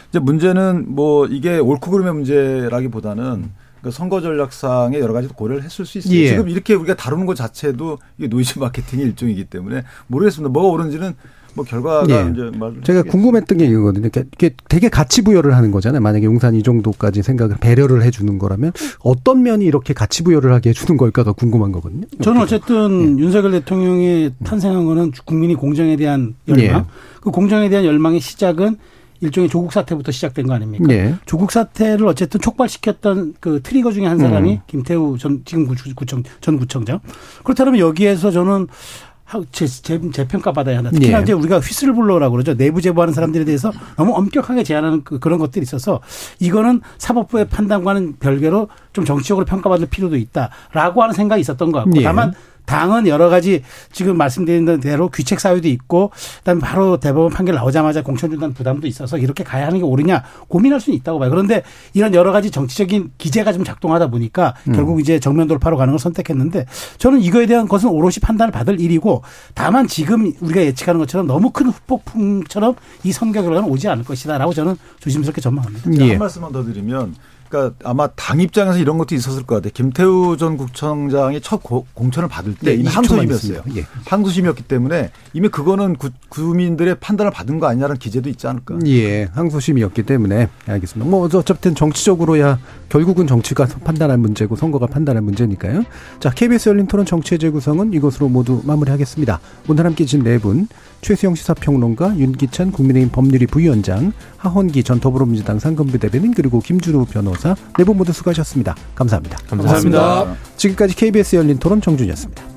C: 이제 문제는 뭐 이게 옳고 그름의 문제라기보다는 그 선거 전략상의 여러 가지 고려를 했을 수 있어요. 예. 지금 이렇게 우리가 다루는 것 자체도 이게 노이즈 마케팅의 일종이기 때문에 모르겠습니다. 뭐가 옳은지는 뭐 결과가 예. 이제
A: 말 제가 궁금했던 게 이거거든요. 이게 되게 가치 부여를 하는 거잖아요. 만약에 용산 이 정도까지 생각을 배려를 해주는 거라면 어떤 면이 이렇게 가치 부여를 하게 해주는 걸까가 궁금한 거거든요.
E: 저는 어쨌든 예. 윤석열 대통령이 탄생한 거는 국민이 공정에 대한 열망. 예. 그 공정에 대한 열망의 시작은 일종의 조국 사태부터 시작된 거 아닙니까? 네. 조국 사태를 어쨌든 촉발시켰던 그 트리거 중에 한 사람이 음. 김태우 전 지금 구청 전 구청장. 그렇다면 여기에서 저는 재, 재, 재평가 받아야 한다. 특히나 예. 이제 우리가 휘슬블러라고 그러죠. 내부 제보하는 사람들에 대해서 너무 엄격하게 제한하는 그, 그런 것들이 있어서 이거는 사법부의 판단과는 별개로 좀 정치적으로 평가받을 필요도 있다라고 하는 생각이 있었던 것 같고 예. 다만 당은 여러 가지 지금 말씀드린 대로 귀책 사유도 있고 그다음에 바로 대법원 판결 나오자마자 공천 준다는 부담도 있어서 이렇게 가야 하는 게 옳으냐 고민할 수는 있다고 봐요. 그런데 이런 여러 가지 정치적인 기재가 좀 작동하다 보니까 음. 결국 이제 정면 돌파로 가는 걸 선택했는데 저는 이거에 대한 것은 오롯이 판단을 받을 일이고 다만 지금 우리가 예측하는 것처럼 너무 큰 후폭풍처럼 이 선거 결과는 오지 않을 것이다라고 저는 조심스럽게 전망합니다.
C: 예. 한 말씀만 더 드리면 그러니까 아마 당 입장에서 이런 것도 있었을 것 같아요. 김태우 전 국청장이 첫 고, 공천을 받을 때 네, 이미 항소심이었어요. 예. 항소심이었기 때문에 이미 그거는 구, 국민들의 판단을 받은 거 아니냐는 기재도 있지 않을까.
A: 예, 항소심이었기 때문에 알겠습니다. 뭐 어쨌든 정치적으로야 결국은 정치가 판단할 문제고 선거가 판단할 문제니까요. 자, KBS 열린 토론 정치의 재구성은 이것으로 모두 마무리하겠습니다. 오늘 함께 진네분 최수영 시사평론가, 윤기찬 국민의힘 법률위 부위원장, 하헌기 전 더불어민주당 상근부 대변인 그리고 김준우 변호사 네 분 모두 수고하셨습니다 감사합니다.
D: 감사합니다. 감사합니다.
A: 지금까지 KBS 열린 토론 정준이었습니다.